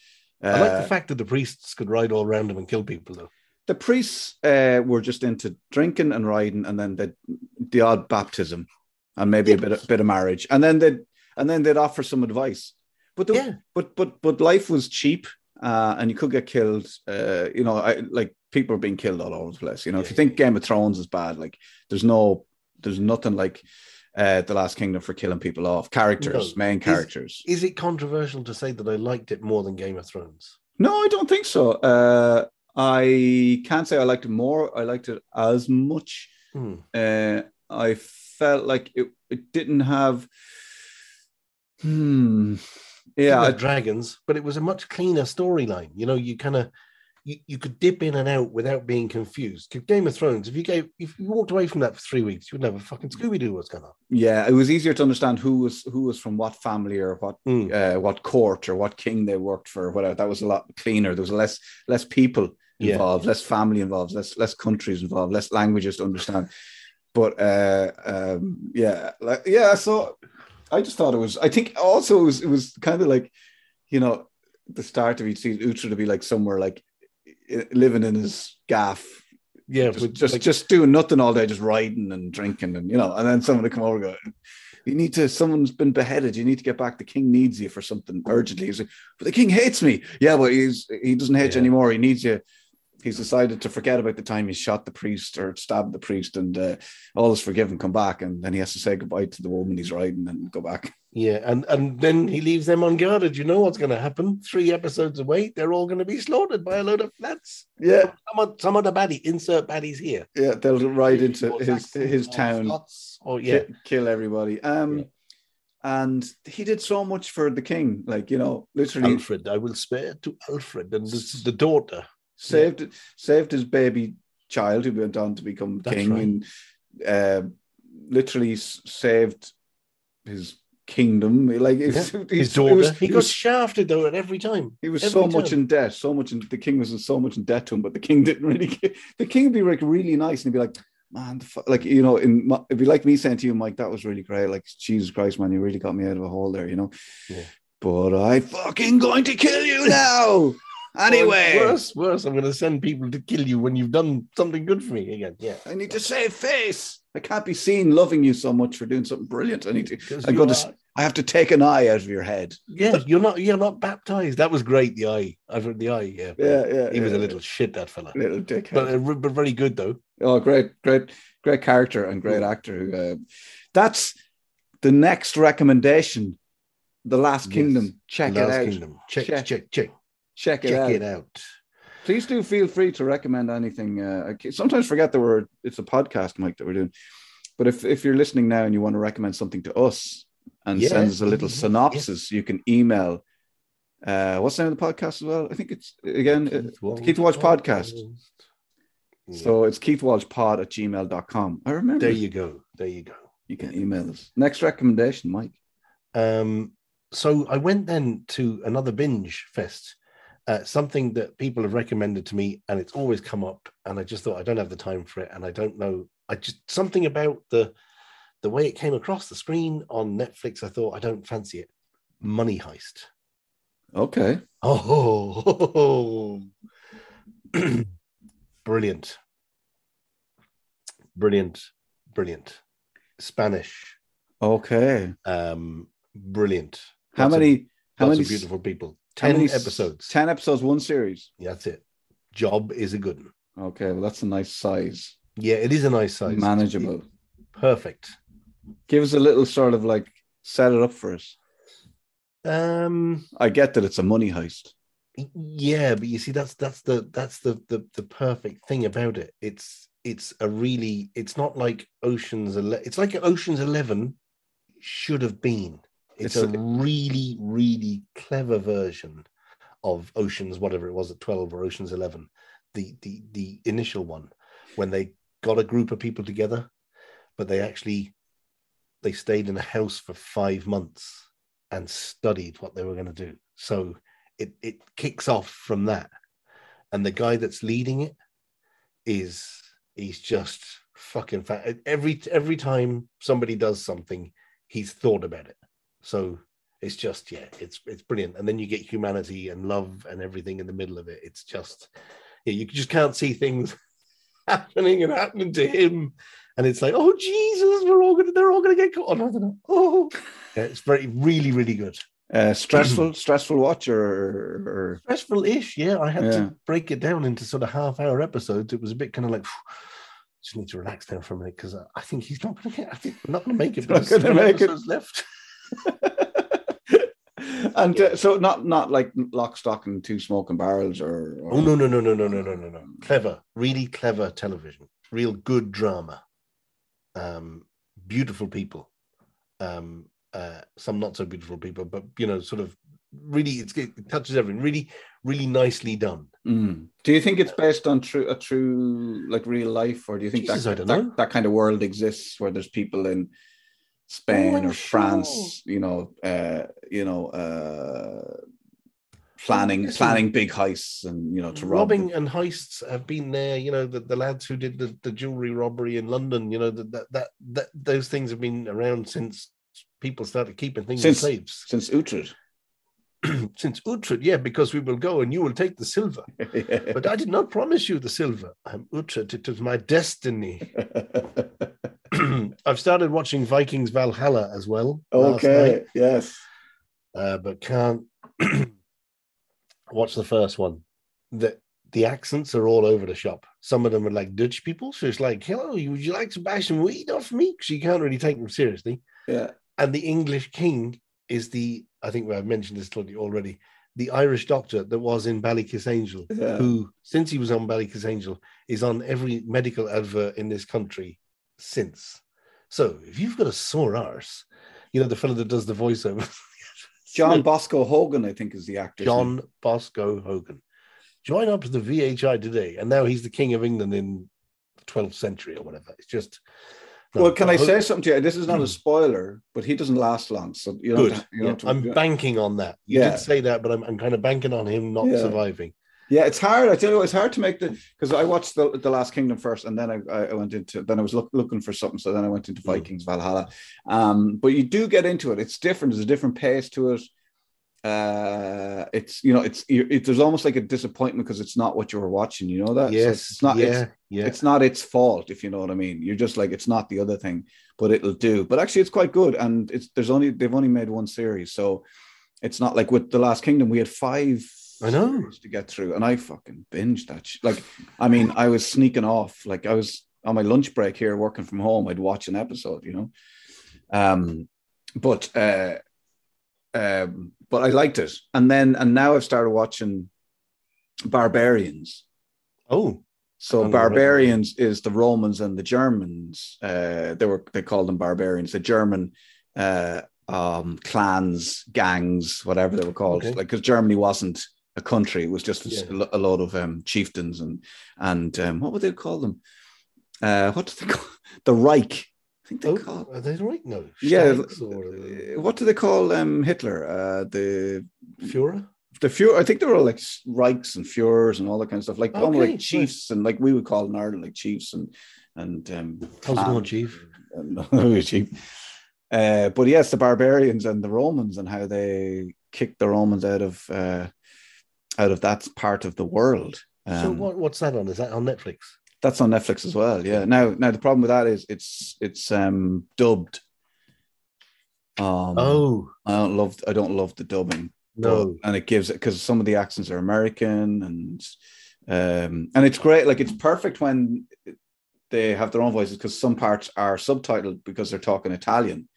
I like Uh, the fact that the priests could ride all around them and kill people, though. the priests uh, were just into drinking and riding, and then the the odd baptism, and maybe a bit of, bit of marriage, and then they'd and then they'd offer some advice. But the, Yeah. but but but life was cheap, uh, and you could get killed. Uh, you know, I, like people are being killed all over the place. You know, if you think Game of Thrones is bad, like there's no, there's nothing like uh, the Last Kingdom for killing people off. Characters, No. main characters. Is it controversial to say that I liked it more than Game of Thrones? No, I don't think so. Uh, I can't say I liked it more. I liked it as much. Hmm. Uh, I felt like it, it didn't have. Hmm. Yeah. dragons, but it was a much cleaner storyline. You know, you kind of you, you could dip in and out without being confused. 'Cause Game of Thrones, if you gave if you walked away from that for three weeks, you would never fucking Scooby Doo what's going on. Yeah, it was easier to understand who was who was from what family or what Mm. uh, what court or what king they worked for. or Whatever that was a lot cleaner. There was less less people Yeah. involved, less family involved, less less countries involved, less languages to understand. But uh, um, yeah, like yeah. So I just thought it was. I think also it was it was kind of like you know the start of each season. Uhtred to be like somewhere like living in his gaff Yeah, just just, like- just doing nothing all day, just riding and drinking, and you know, and then someone to come over and go, "You need to. Someone's been beheaded. You need to get back. The king needs you for something urgently." He's like, "But the king hates me." Yeah, but he's he doesn't hate you anymore. He needs you. He's decided to forget about the time he shot the priest or stabbed the priest, and uh, all is forgiven. Come back, and then he has to say goodbye to the woman he's riding and go back. Yeah, and and then he leaves them unguarded. You know what's going to happen? Three episodes away, they're all going to be slaughtered by a load of flats. Yeah, Some of, some of the baddie, insert baddies here. yeah, they'll ride into his his town. Scots, or yeah, ki- kill everybody. Um, Yeah. and he did so much for the king, like you know, literally Alfred. I will spare to Alfred and the, the daughter. saved saved his baby child who went on to become That's king, right. and uh, literally saved his kingdom. Like it's, Yeah. it's- His daughter. was- he it got was- shafted though at every time. he was every so much in debt, so much in the king was in so much in debt to him, but the king didn't really. Get, the king would be like really nice and he'd be like, "Man, the like you know, in my, it'd be like me saying to you, Mike, that was really great. Like Jesus Christ, man, you really got me out of a hole there, you know." Yeah. But I fucking going to kill you now. anyway, Or worse, worse. I'm going to send people to kill you when you've done something good for me again. Yeah, I need to save face. I can't be seen loving you so much for doing something brilliant. I need to. I got to. I have to take an eye out of your head. Yeah, you're not. You're not baptized. That was great. The eye. I've heard the eye. Yeah, Yeah, yeah. He was yeah, a little shit. That fella. little dickhead. But, uh, but very good though. Oh, great, great, great character and great actor. Who, uh, that's the next recommendation. The Last Yes. Kingdom. Check Last it out. Kingdom. Check, Check- check, check, Check it check out. it out. Please do feel free to recommend anything. Uh, I sometimes forget that we're it's a podcast, Mike, that we're doing. But if if you're listening now and you want to recommend something to us and Yeah. send us a little synopsis, you can email. Uh, what's the name of the podcast as well? I think it's again uh, Keith Walsh Podcast. Yeah. So it's keithwalshpod at gmail.com. I remember there you go. There you go. you can email us. Next recommendation, Mike. Um, so I went then to another binge fest, uh, something that people have recommended to me, and it's always come up. And I just thought I don't have the time for it, and I don't know. I just something about the the way it came across the screen on Netflix. I thought I don't fancy it. Money Heist. Okay. Oh, brilliant, brilliant, brilliant. Spanish, Okay. um, brilliant. How Lots of- many how many beautiful people. How Ten episodes. Ten episodes, one series. Yeah, that's it. Job is a good one. Okay, well that's a nice size. Yeah, it is a nice size. Manageable. Perfect. Give us a little sort of like set it up for us. Um, I get that it's a money heist. yeah, but you see, that's that's the that's the the the perfect thing about it. It's it's a really it's not like Ocean's Eleven. It's like Ocean's Eleven should have been. It's, It's a, a- really really clever version of Ocean's whatever it was at twelve or Ocean's Eleven, the the the initial one when they got a group of people together, but they actually they stayed in a house for five months and studied what they were going to do. So it it kicks off from that, and the guy that's leading it is he's just fucking fat. Every every time somebody does something, he's thought about it. So it's just yeah, it's it's brilliant. And then you get humanity and love and everything in the middle of it. It's just yeah, you just can't see things happening and happening to him. And it's like, oh Jesus, we're all gonna they're all gonna get caught. Oh, no, they're oh yeah, it's very really, really good. Uh, stressful, stressful watch or, or stressful-ish. Yeah, I had Yeah. to break it down into sort of half-hour episodes. It was a bit kind of like, just need to relax now for a minute because I think he's not going to get. I think we're not going to make it. Not but there's gonna make it. left. and uh, so not not like lock, stock, and two smoking barrels or, or Oh no no no no no no no no no! Clever, really clever television. Real good drama. Um, beautiful people. Um, uh, some not so beautiful people, but you know, sort of really it's it touches everything. Really, really nicely done. Mm. Do you think it's based on true a true like real life, or do you think Jesus, that, that that kind of world exists where there's people in Spain Oh, or France, you know, uh, you know, uh, planning planning big heists and you know to rob robbing them. and heists have been there. You know, the, the lads who did the, the jewelry robbery in London. You know, that that, that that those things have been around since people started keeping things Since- in safes. since Uhtred. since Uhtred, yeah, because we will go and you will take the silver. But I did not promise you the silver. I'm Uhtred. It was my destiny. I've started watching Vikings Valhalla as well. okay, yes. uh, but can't watch the first one. The the accents are all over the shop. Some of them are like Dutch people, so it's like, "Hello, would you like to buy some weed off me?" Because you can't really take them seriously. Yeah. And the English king is the I think I've mentioned this already. The Irish doctor that was in Ballykissangel, Yeah. who since he was on Ballykissangel is on every medical advert in this country since. So if you've got a sore arse, you know the fellow that does the voiceover. John Bosco Hogan, I think, is the actor. John Bosco Hogan. Join up to the VHI today, and now he's the king of England in the 12th century or whatever. It's just. Well, can I Ho- say something to you? This is not a hmm. spoiler, but he doesn't last long. So you know, Good. you know, Yeah, I'm banking on that. You Yeah. did say that, but I'm, I'm kind of banking on him not Yeah. surviving. Yeah, it's hard. I tell you, what, it's hard to make the because I watched the, the Last Kingdom first, and then I, I went into then I was look, looking for something, so then I went into Mm. Vikings Valhalla. Um, but you do get into it. It's different. There's a different pace to it. Uh, it's you know, it's it, there's almost like a disappointment because it's not what you were watching. You know that. So yes. it's not. yeah. It's, yeah. it's not its fault if you know what I mean. You're just like it's not the other thing, but it'll do. But actually, it's quite good, and it's there's only they've only made one series, so it's not like with the Last Kingdom we had five. I know. to get through, and I fucking binged that. sh- Like, I mean, I was sneaking off. Like, I was on my lunch break here working from home. I'd watch an episode, you know. Um, but uh, um, but I liked it, and then and now I've started watching Barbarians. Oh, So I'm gonna write that barbarians is the Romans and the Germans. Uh, they were they called them barbarians. The German uh, um, clans, gangs, whatever they were called. Okay. Like because Germany wasn't a country; it was just a, Yeah. lo- a load of um, chieftains and and um, what would they call them? Uh, what do they call the Reich? I think they oh call. are they right? No. Yeah, or uh, what do they call um, Hitler? Uh, the Führer? the Fuhrer, I think they were all like Reichs and Führers and all that kind of stuff, like almost Okay, like chiefs and like we would call in Ireland like chiefs and and um How's it going, clans Chief? and- chief. Uh, but yes, the barbarians and the Romans and how they kicked the Romans out of uh, out of that part of the world. so Um, what, what's that on? Is that on Netflix? That's on Netflix as well. Yeah. Now, now the problem with that is it's it's um dubbed. Um, oh, I don't love I don't love the dubbing. no. but- and it gives it because some of the accents are American and um and it's great. Like it's perfect when they have their own voices because some parts are subtitled because they're talking Italian,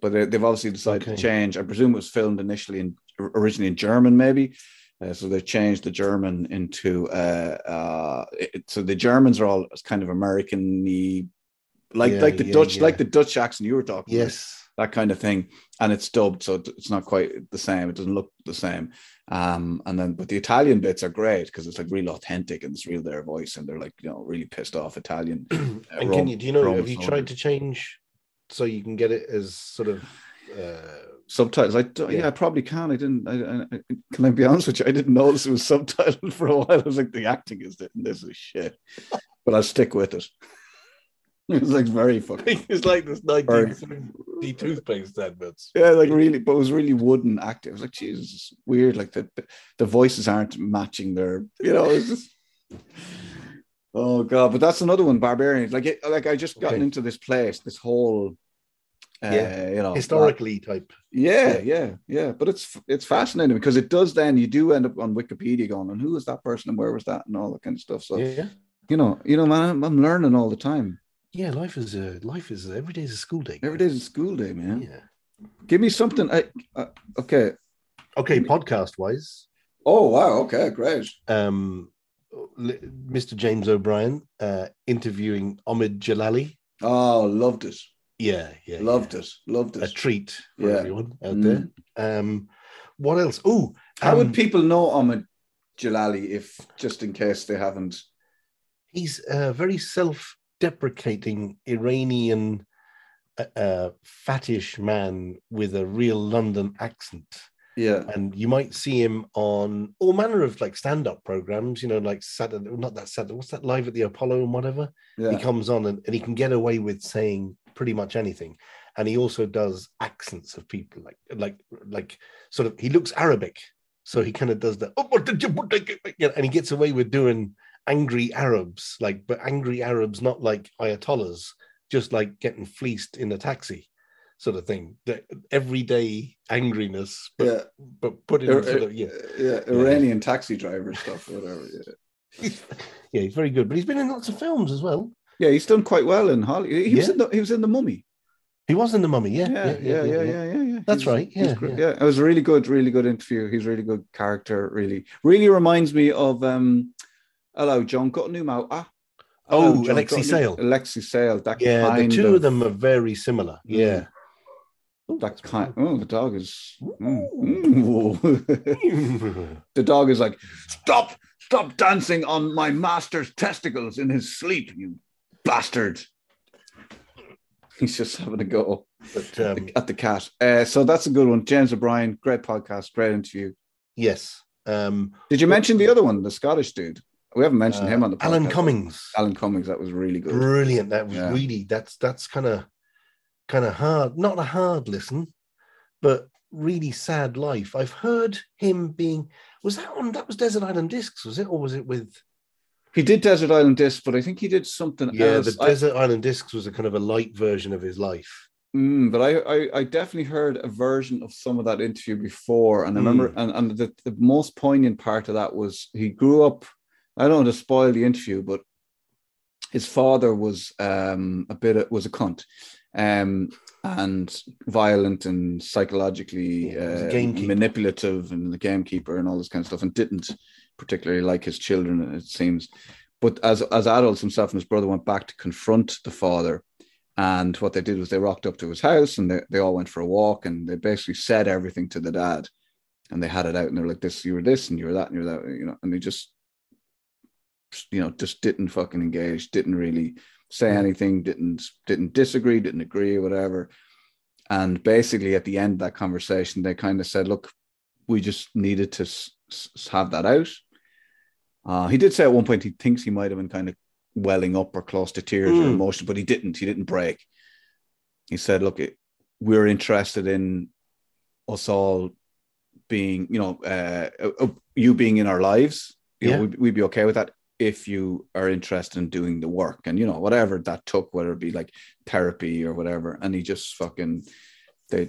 but they, they've obviously decided Okay. to change. I presume it was filmed initially in originally in German, maybe. Uh, so they've changed the German into uh, uh, it, so the Germans are all kind of American-y, like Yeah, like the yeah, Dutch, yeah. like the Dutch accent you were talking. about Yes. that kind of thing and it's dubbed so it's not quite the same it doesn't look the same um and then but the italian bits are great because it's like real authentic and it's real their voice and they're like you know really pissed off italian and Rome- can you do you know Rome have you tried to change so you can get it as sort of uh subtitles i don't, yeah. Yeah. i probably can i didn't I, I, can i be honest with you i didn't notice it was subtitled for a while i was like the acting is it and this is shit but i'll stick with it it was like very fucking it's like this 1970 toothpaste adverts Yeah, like really, but it was really wooden acting. It was like, Jesus, it's weird. Like the the voices aren't matching their, you know, it's just. Oh god! But that's another one, barbarians. Like, it, like I just gotten Okay. into this place, this whole, uh, Yeah. you know, historically type yeah, yeah, yeah. But it's it's fascinating because it does. Then you do end up on Wikipedia going, and who was that person, and where was that, and all that kind of stuff. So yeah you know, you know, man, I'm, I'm learning all the time. yeah life is a life is every day is a school day Every day's a school day, man. yeah Give me something. I, uh, okay. okay podcast wise Oh wow. Okay, great. um mr james o'brien uh interviewing Omid Djalili Oh, loved it. Yeah yeah Loved yeah. it. Loved it. a treat for Yeah. everyone out Mm. there um what else? Oh, How would people know Omid Djalili if just in case they haven't? he's a very self-deprecating Iranian, uh, uh, fattish man with a real London accent. Yeah. and you might see him on all manner of like stand-up programs you know like saturday not that saturday what's that live at the apollo and whatever Yeah. he comes on and, and he can get away with saying pretty much anything and he also does accents of people like like like sort of he looks arabic so he kind of does that oh, and he gets away with doing angry arabs like but angry arabs not like ayatollahs just like getting fleeced in a taxi sort of thing the everyday angriness but, yeah. but put it in sort of, yeah yeah. Iranian taxi driver stuff, or whatever. Yeah. yeah he's very good but he's been in lots of films as well Yeah, he's done quite well in Hollywood. He was in the he was in the Mummy. he was in the mummy yeah Yeah, yeah, yeah, yeah, yeah. That's right, yeah, yeah. It was a really good, really good interview. He's a really good character. Really, really reminds me of um. Hello, John. Got a new mouth. Ah. Oh, John, Alexei got a new- Sayle. Alexei Sayle. That yeah the two of, them are very similar yeah That kind. Oh, the dog is. mm, mm. the dog is like, stop, stop dancing on my master's testicles in his sleep, you bastard. He's just having a go but um, at the cat. Uh, so that's a good one. James O'Brien, great podcast, great interview. yes um Did you mention the other one, the Scottish dude? We haven't mentioned him on the podcast. Uh, alan cummings Alan Cummings, that was really good. brilliant that was Yeah. really that's that's kind of kind of hard not a hard listen but really sad life i've heard him being was that on that was desert island discs was it or was it with He did Desert Island Discs, but I think he did something yeah else. the I- desert island discs was a kind of a light version of his life Mm, but I, I I definitely heard a version of some of that interview before, and I remember, Mm. and, and the, the most poignant part of that was he grew up. I don't want to spoil the interview, but his father was um, a bit of, was a cunt, um, and violent and psychologically Yeah, he was a uh, manipulative and the gamekeeper and all this kind of stuff, and didn't particularly like his children. It seems, but as as adults, himself and his brother went back to confront the father. And what they did was they rocked up to his house and they, they all went for a walk and they basically said everything to the dad. And they had it out and they're like, this, you were this and you were that and you were that, you know, and they just, you know, just didn't fucking engage, didn't really say mm. anything, didn't, didn't disagree, didn't agree, whatever. And basically at the end of that conversation, they kind of said, look, we just needed to s- s- have that out. Uh, he did say at one point he thinks he might have been kind of welling up or close to tears or Mm. emotion, but he didn't. He didn't break. He said, "Look, it, we're interested in us all being, you know, uh, uh, you being in our lives. You Yeah. know, we'd, we'd be okay with that if you are interested in doing the work, and you know, whatever that took, whether it be like therapy or whatever." And he just fucking they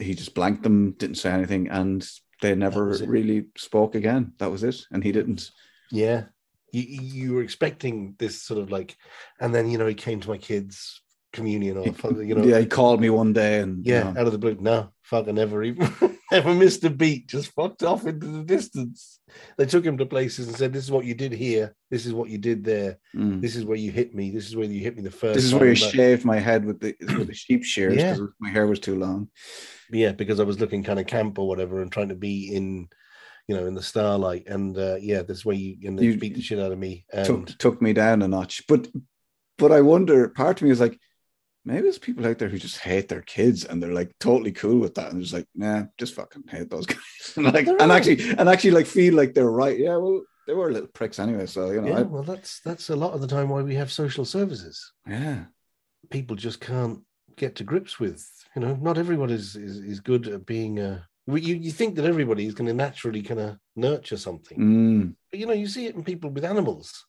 he just blanked them, didn't say anything, and they never really spoke again. That was it, and he didn't. Yeah. You, you were expecting this sort of like, and then, you know, he came to my kids' communion or, you know, yeah, he called me one day, and you yeah, know, out of the blue. No, fucking never even, never missed a beat, just fucked off into the distance. They took him to places and said, This is what you did here. This is what you did there. mm. This is where you hit me. This is where you hit me the first this is time." where you that- shaved my head with the with the sheep shears Yeah. because my hair was too long. yeah, because I was looking kind of camp or whatever and trying to be in, you know, in the starlight. And uh, yeah, this way you, and they You- beat the shit out of me. And Took took me down a notch. But but I wonder. Part of me is like, maybe there's people out there who just hate their kids and they're like totally cool with that and just like, nah, just fucking hate those guys. and like They're and right. actually and actually like feel like they're right. Yeah, well, they were little pricks anyway. So you know, yeah, I- well, that's that's a lot of the time why we have social services. yeah. People just can't get to grips with. You know, not everyone is is, is good at being a. You, you think that everybody is going to naturally kind of nurture something, Mm. but you know, you see it in people with animals.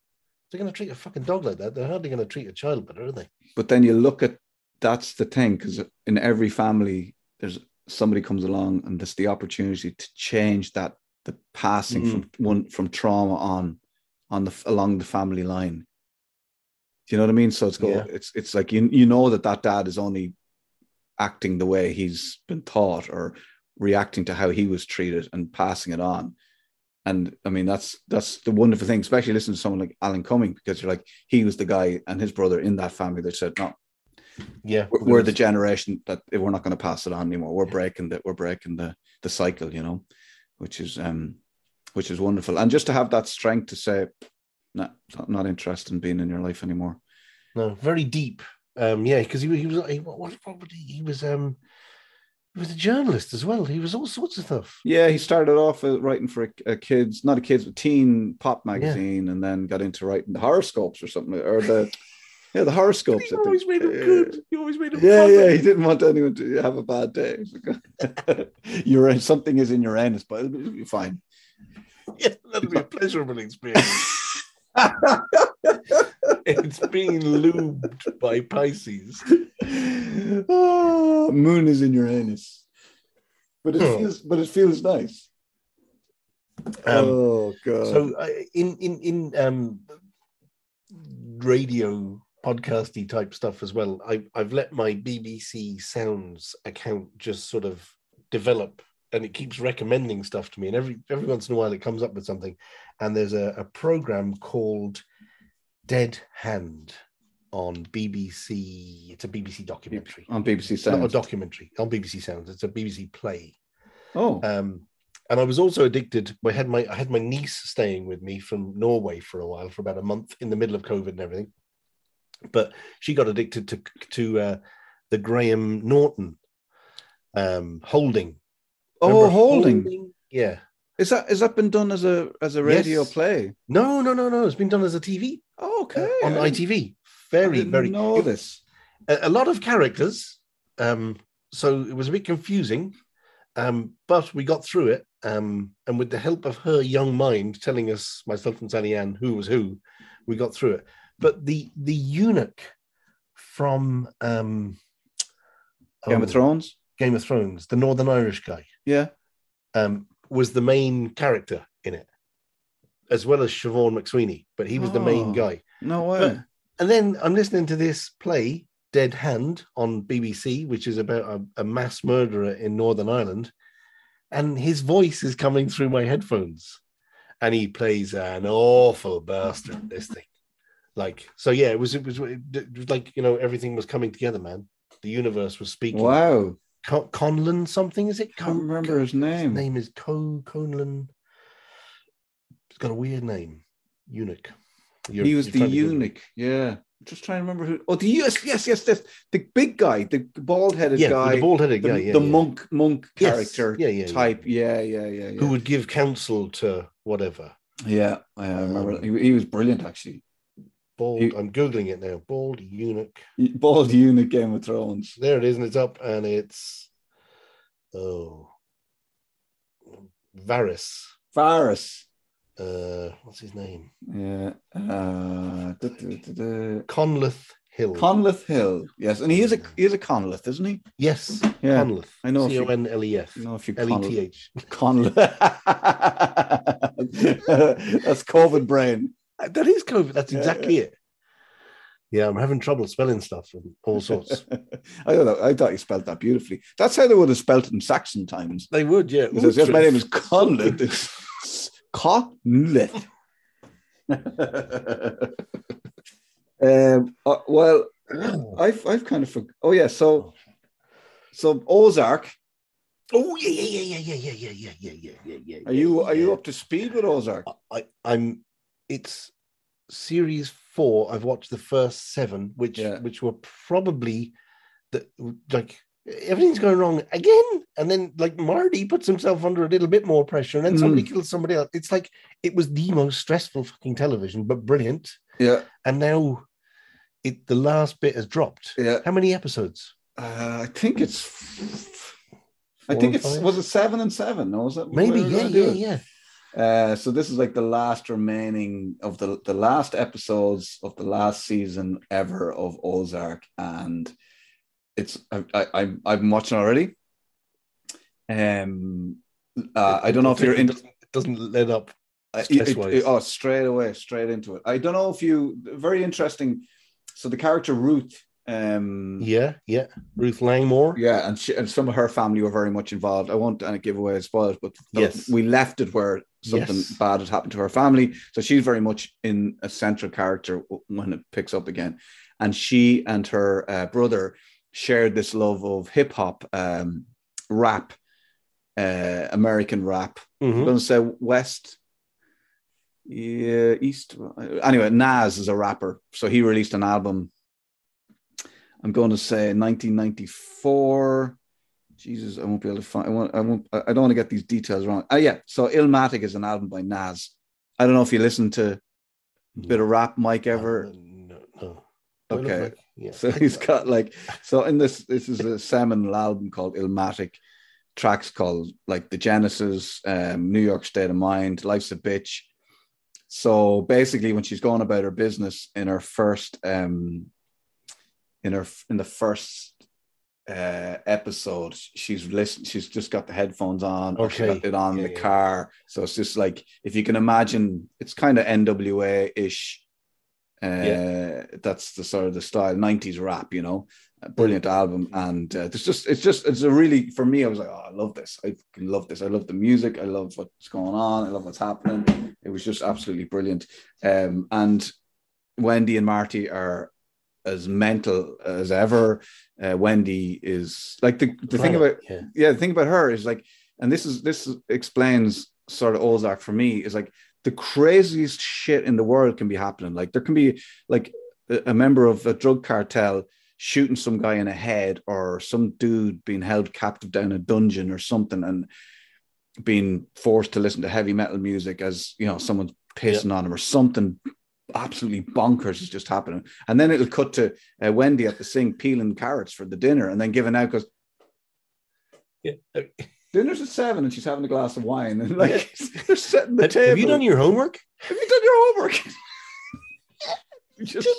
They're going to treat a fucking dog like that. They're hardly going to treat a child better, are they? But then you look at that's the thing because in every family there's somebody comes along and there's the opportunity to change that the passing Mm. from one from trauma on on the along the family line. Do you know what I mean? So it's go Yeah. it's it's like you you know that that dad is only acting the way he's been taught or reacting to how he was treated and passing it on. And I mean that's that's the wonderful thing, especially listening to someone like Alan Cumming, because you're like he was the guy and his brother in that family that said, No, Yeah, we're, we're the generation that we're not going to pass it on anymore. We're breaking that. we're breaking the the cycle, you know, which is um which is wonderful. And just to have that strength to say, no, not interested in being in your life anymore. no very deep. Um, yeah, because he, he was he, what, what, what he, he was um he was a journalist as well. He was all sorts of stuff. Yeah, he started off uh, writing for a, a kids, not a kids, but teen pop magazine, and then got into writing the horoscopes or something, or the yeah, the horoscopes. He always made him good. He always made him. Yeah, fun. yeah, he didn't want anyone to have a bad day. You're something is in your Uranus, but it'll be fine. Yeah, that'll be a pleasurable experience. it's being lubed by Pisces. oh, moon is in Uranus, but it Oh. feels, but it feels nice. Um, oh god! So uh, in in in um, radio podcasty type stuff as well. I I've let my BBC Sounds account just sort of develop, and it keeps recommending stuff to me. And every every once in a while, it comes up with something. And there's a, a program called Dead Hand on BBC. It's a BBC documentary. on BBC Sounds. Not a documentary on BBC Sounds. It's a BBC play. oh, Um, and I was also addicted. I had my I had my niece staying with me from Norway for a while, for about a month, in the middle of COVID and everything. But she got addicted to to uh, the Graham Norton um, holding. oh, Remember holding. Yeah. Is that is that been done as a as a radio Yes. play? No, no, no, no. It's been done as a TV Oh, uh, okay, on ITV. Very, very. know it- this. a, a lot of characters um so it was a bit confusing um but we got through it um and with the help of her young mind telling us myself and Sally Ann who was who we got through it but the the eunuch from um Game oh, of Thrones. Game of Thrones the Northern Irish guy Yeah. um was the main character in it as well as Siobhan McSweeney but he was the main Oh. guy No way. But- and then I'm listening to this play, Dead Hand, on BBC, which is about a, a mass murderer in Northern Ireland. And his voice is coming through my headphones. And he plays an awful bastard, this thing. Like, so yeah, it was, it was, it was like, you know, everything was coming together, man. The universe was speaking. wow. Con- Conlon something, is it? I can't remember his name. His name. name is Co Conlon. It's got a weird name. Eunuch. You're- he was the trying to Google it. eunuch. Yeah. I'm just trying to remember who. Oh, the yes, yes, yes, yes. The big guy, the bald headed Yeah, guy. the bald-headed the, guy. Yeah, the yeah. monk monk Yes. character Yeah, yeah, yeah. type. Yeah, yeah, yeah, yeah. who would give counsel to whatever. yeah, I remember. Um, he, he was brilliant, actually. Bald. You- I'm googling it now. Bald eunuch. Bald eunuch, Game of Thrones. There it is, and it's up, and it's oh, Varys. Varys. Uh, what's his name? Yeah. Uh. Conleth Hill. Conleth Hill. Yes, and he is a he is a Conleth, isn't he? yes, Yeah. Conleth. I know C O N L E F. Know if you L E T H. Conleth. That's COVID brain. That is COVID. That's Yeah, exactly it. Yeah, I'm having trouble spelling stuff and all sorts. I don't know. I thought you spelled that beautifully. That's how they would have spelt it in Saxon times. they would, yeah. Says, yes, my name is Conleth. It's Conleth. um, uh, well, I've I've kind of forg Oh yeah, so so Ozark. Oh yeah, yeah, yeah, yeah, yeah, yeah, yeah, yeah, yeah, yeah, yeah. Are you are you up to speed with Ozark? I, I'm. It's series four. I've watched the first seven, which Yeah. which were probably the like everything's going wrong again, and then like Marty puts himself under a little bit more pressure, and then somebody kills somebody else. It's like it was the most stressful fucking television, but brilliant. Yeah, And now, it the last bit has dropped. yeah. How many episodes? Uh, I think it's. I think it's five? was it seven and seven? No, was it Maybe, yeah, yeah, yeah. Uh, so this is like the last remaining of the the last episodes of the last season ever of Ozark, and it's I, I I'm I'm watching already. Um, uh, I don't know if you're it in. doesn't, it doesn't let up. Uh, it- it- oh, straight away, straight into it. I don't know if you very interesting. So the character Ruth, um, Yeah, yeah. Ruth Langmore. yeah, and she, and some of her family were very much involved. I won't uh, give away spoilers, but Yes. we left it where something Yes. bad had happened to her family. So she's very much in a central character when it picks up again. And she and her uh, brother shared this love of hip hop, um, rap, uh, American rap. I'm Mhm. going to say West, yeah, East. Anyway, Nas is a rapper, so he released an album. I'm going to say 1994. Jesus, I won't be able to find. I won't. I won't. I don't want to get these details wrong. Oh yeah, so Illmatic is an album by Nas. I don't know if you listen to a bit of rap, Mike, ever. No, no. Do I look Okay. like- yeah. So he's got like so in this this is a seminal album called Illmatic. Tracks called like the Genesis, um, New York State of Mind, Life's a Bitch. So basically, when she's going about her business in her first um in her in the first uh episode, she's listening, she's just got the headphones on, Okay. got it on Yeah, the yeah. car. So it's just like if you can imagine, it's kind of NWA-ish. Uh, Yeah. that's the sort of the style 90s rap you know? A brilliant album and uh, it's just it's just it's a really for me i was like oh i love this. I love this. I love the music. I love what's going on. I love what's happening. It was just absolutely brilliant. Um and wendy and marty are as mental as ever. Uh, wendy is like the, the thing about yeah. yeah, the thing about her is like, and this is this explains sort of Ozark for me is like the craziest shit in the world can be happening. Like there can be like a, member of a drug cartel shooting some guy in the head, or some dude being held captive down a dungeon or something, and being forced to listen to heavy metal music as you know someone's pissing on him or something absolutely bonkers is just happening. And then it'll cut to uh, Wendy at the sink peeling carrots for the dinner, and then giving out because yeah. Dinner's at seven and she's having a glass of wine and like they're setting the table. Have you done your homework? Have you done your homework? Just,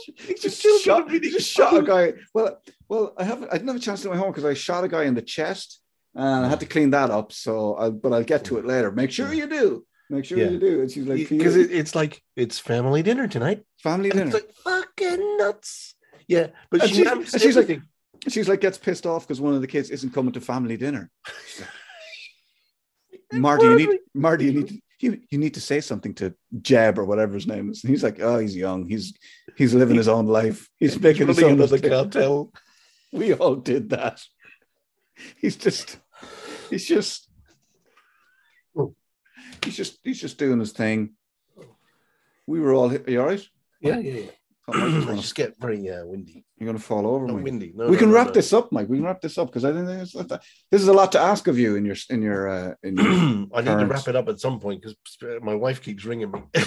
just, children shot, really just shot a guy. Well, well, I haven't. I didn't have a chance to do my homework because I shot a guy in the chest, and I had to mm. clean that up. So, I, but I'll get to it mm. later. Make sure mm. you do. Make sure Yeah. you do. And she's like, Because it, it's like it's family dinner tonight. family dinner. It's like fucking nuts. Yeah, but she she's like- she's like gets pissed off because one of the kids isn't coming to family dinner. Marty, you need Marty, you need to, you, you need to say something to Jeb or whatever his name is. And he's like, oh, he's young. He's he's living his own life. He's making his own another mistake. cartel. We all did that. He's just he's just he's just he's just doing his thing. We were all. Are you all right? Yeah, yeah, yeah. I just get very uh, windy. You're going to fall over. Mike. windy. No, we no, can no, wrap no. this up, Mike. We can wrap this up because I think it's, this is a lot to ask of you in your in your uh, in your. I need to wrap it up at some point because my wife keeps ringing me.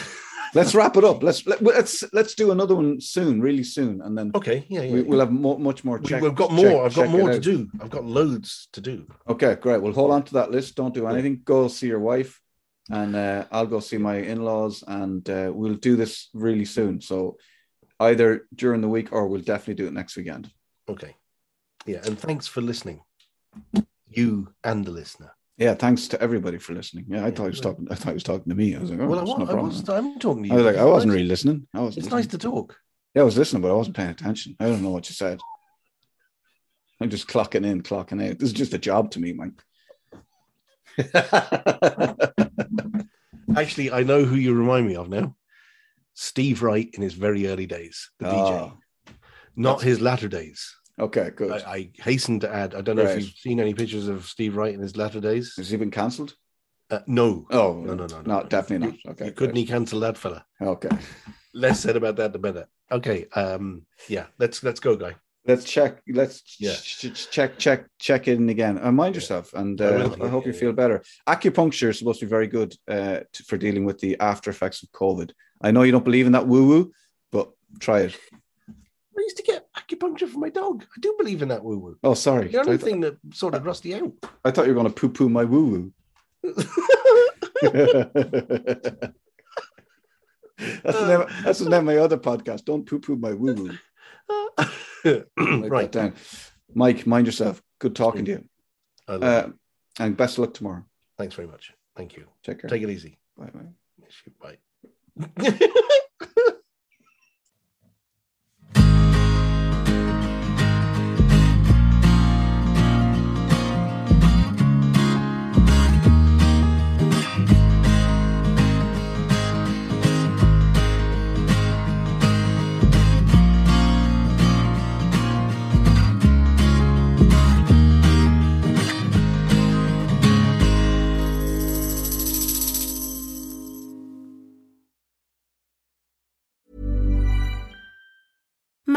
let's wrap it up. Let's let, let's let's do another one soon, really soon, and then okay, yeah, yeah. we, we'll have mo- much more. We- Check, We've got check- more. I've got more to out. do. I've got loads to do. Okay, great. Well, hold on to that list. Don't do anything. Go see your wife, and uh, I'll go see my in-laws, and uh, we'll do this really soon. So either during the week or we'll definitely do it next weekend. Okay. Yeah, and thanks for listening, you and the listener. Yeah, thanks to everybody for listening. Yeah, I Yeah, thought he was talking. I thought he was talking to me. I was like, oh, well, I, that's wa- no I was, I'm talking to you. I was like, I wasn't nice- really listening. I was. It's nice to talk. Yeah, I was listening, but I wasn't paying attention. I don't know what you said. I'm just clocking in, clocking out. This is just a job to me, Mike. Actually, I know who you remind me of now. Steve Wright in his very early days, the DJ, Oh, not his latter days. okay, good. I, I hasten to add. I don't know Right. if you've seen any pictures of Steve Wright in his latter days. Has he been cancelled? Uh, no, Oh, No, no, no, no, no, no. definitely not. Okay, you couldn't he cancel that fella? Okay, Less said about that, the better. Okay, um, yeah, let's let's go, guy. Let's check. Let's Yeah. ch- ch- check, check, check in again. Uh, mind yourself, and I uh, will. I hope you Yeah, feel better. Acupuncture is supposed to be very good uh, to, for dealing with the after effects of COVID. I know you don't believe in that woo woo, but try it. I used to get acupuncture for my dog. I do believe in that woo woo. Oh, sorry. The only th- thing that sorted Rusty out. I thought you were going to poo poo my woo woo. that's, the name, that's the name of my other podcast. Don't poo poo my woo woo. Right. down. Mike, mind yourself. Good talking to you. Uh, and best of luck tomorrow. Thanks very much. Thank you. Take care. Take it easy. Bye bye. Bye.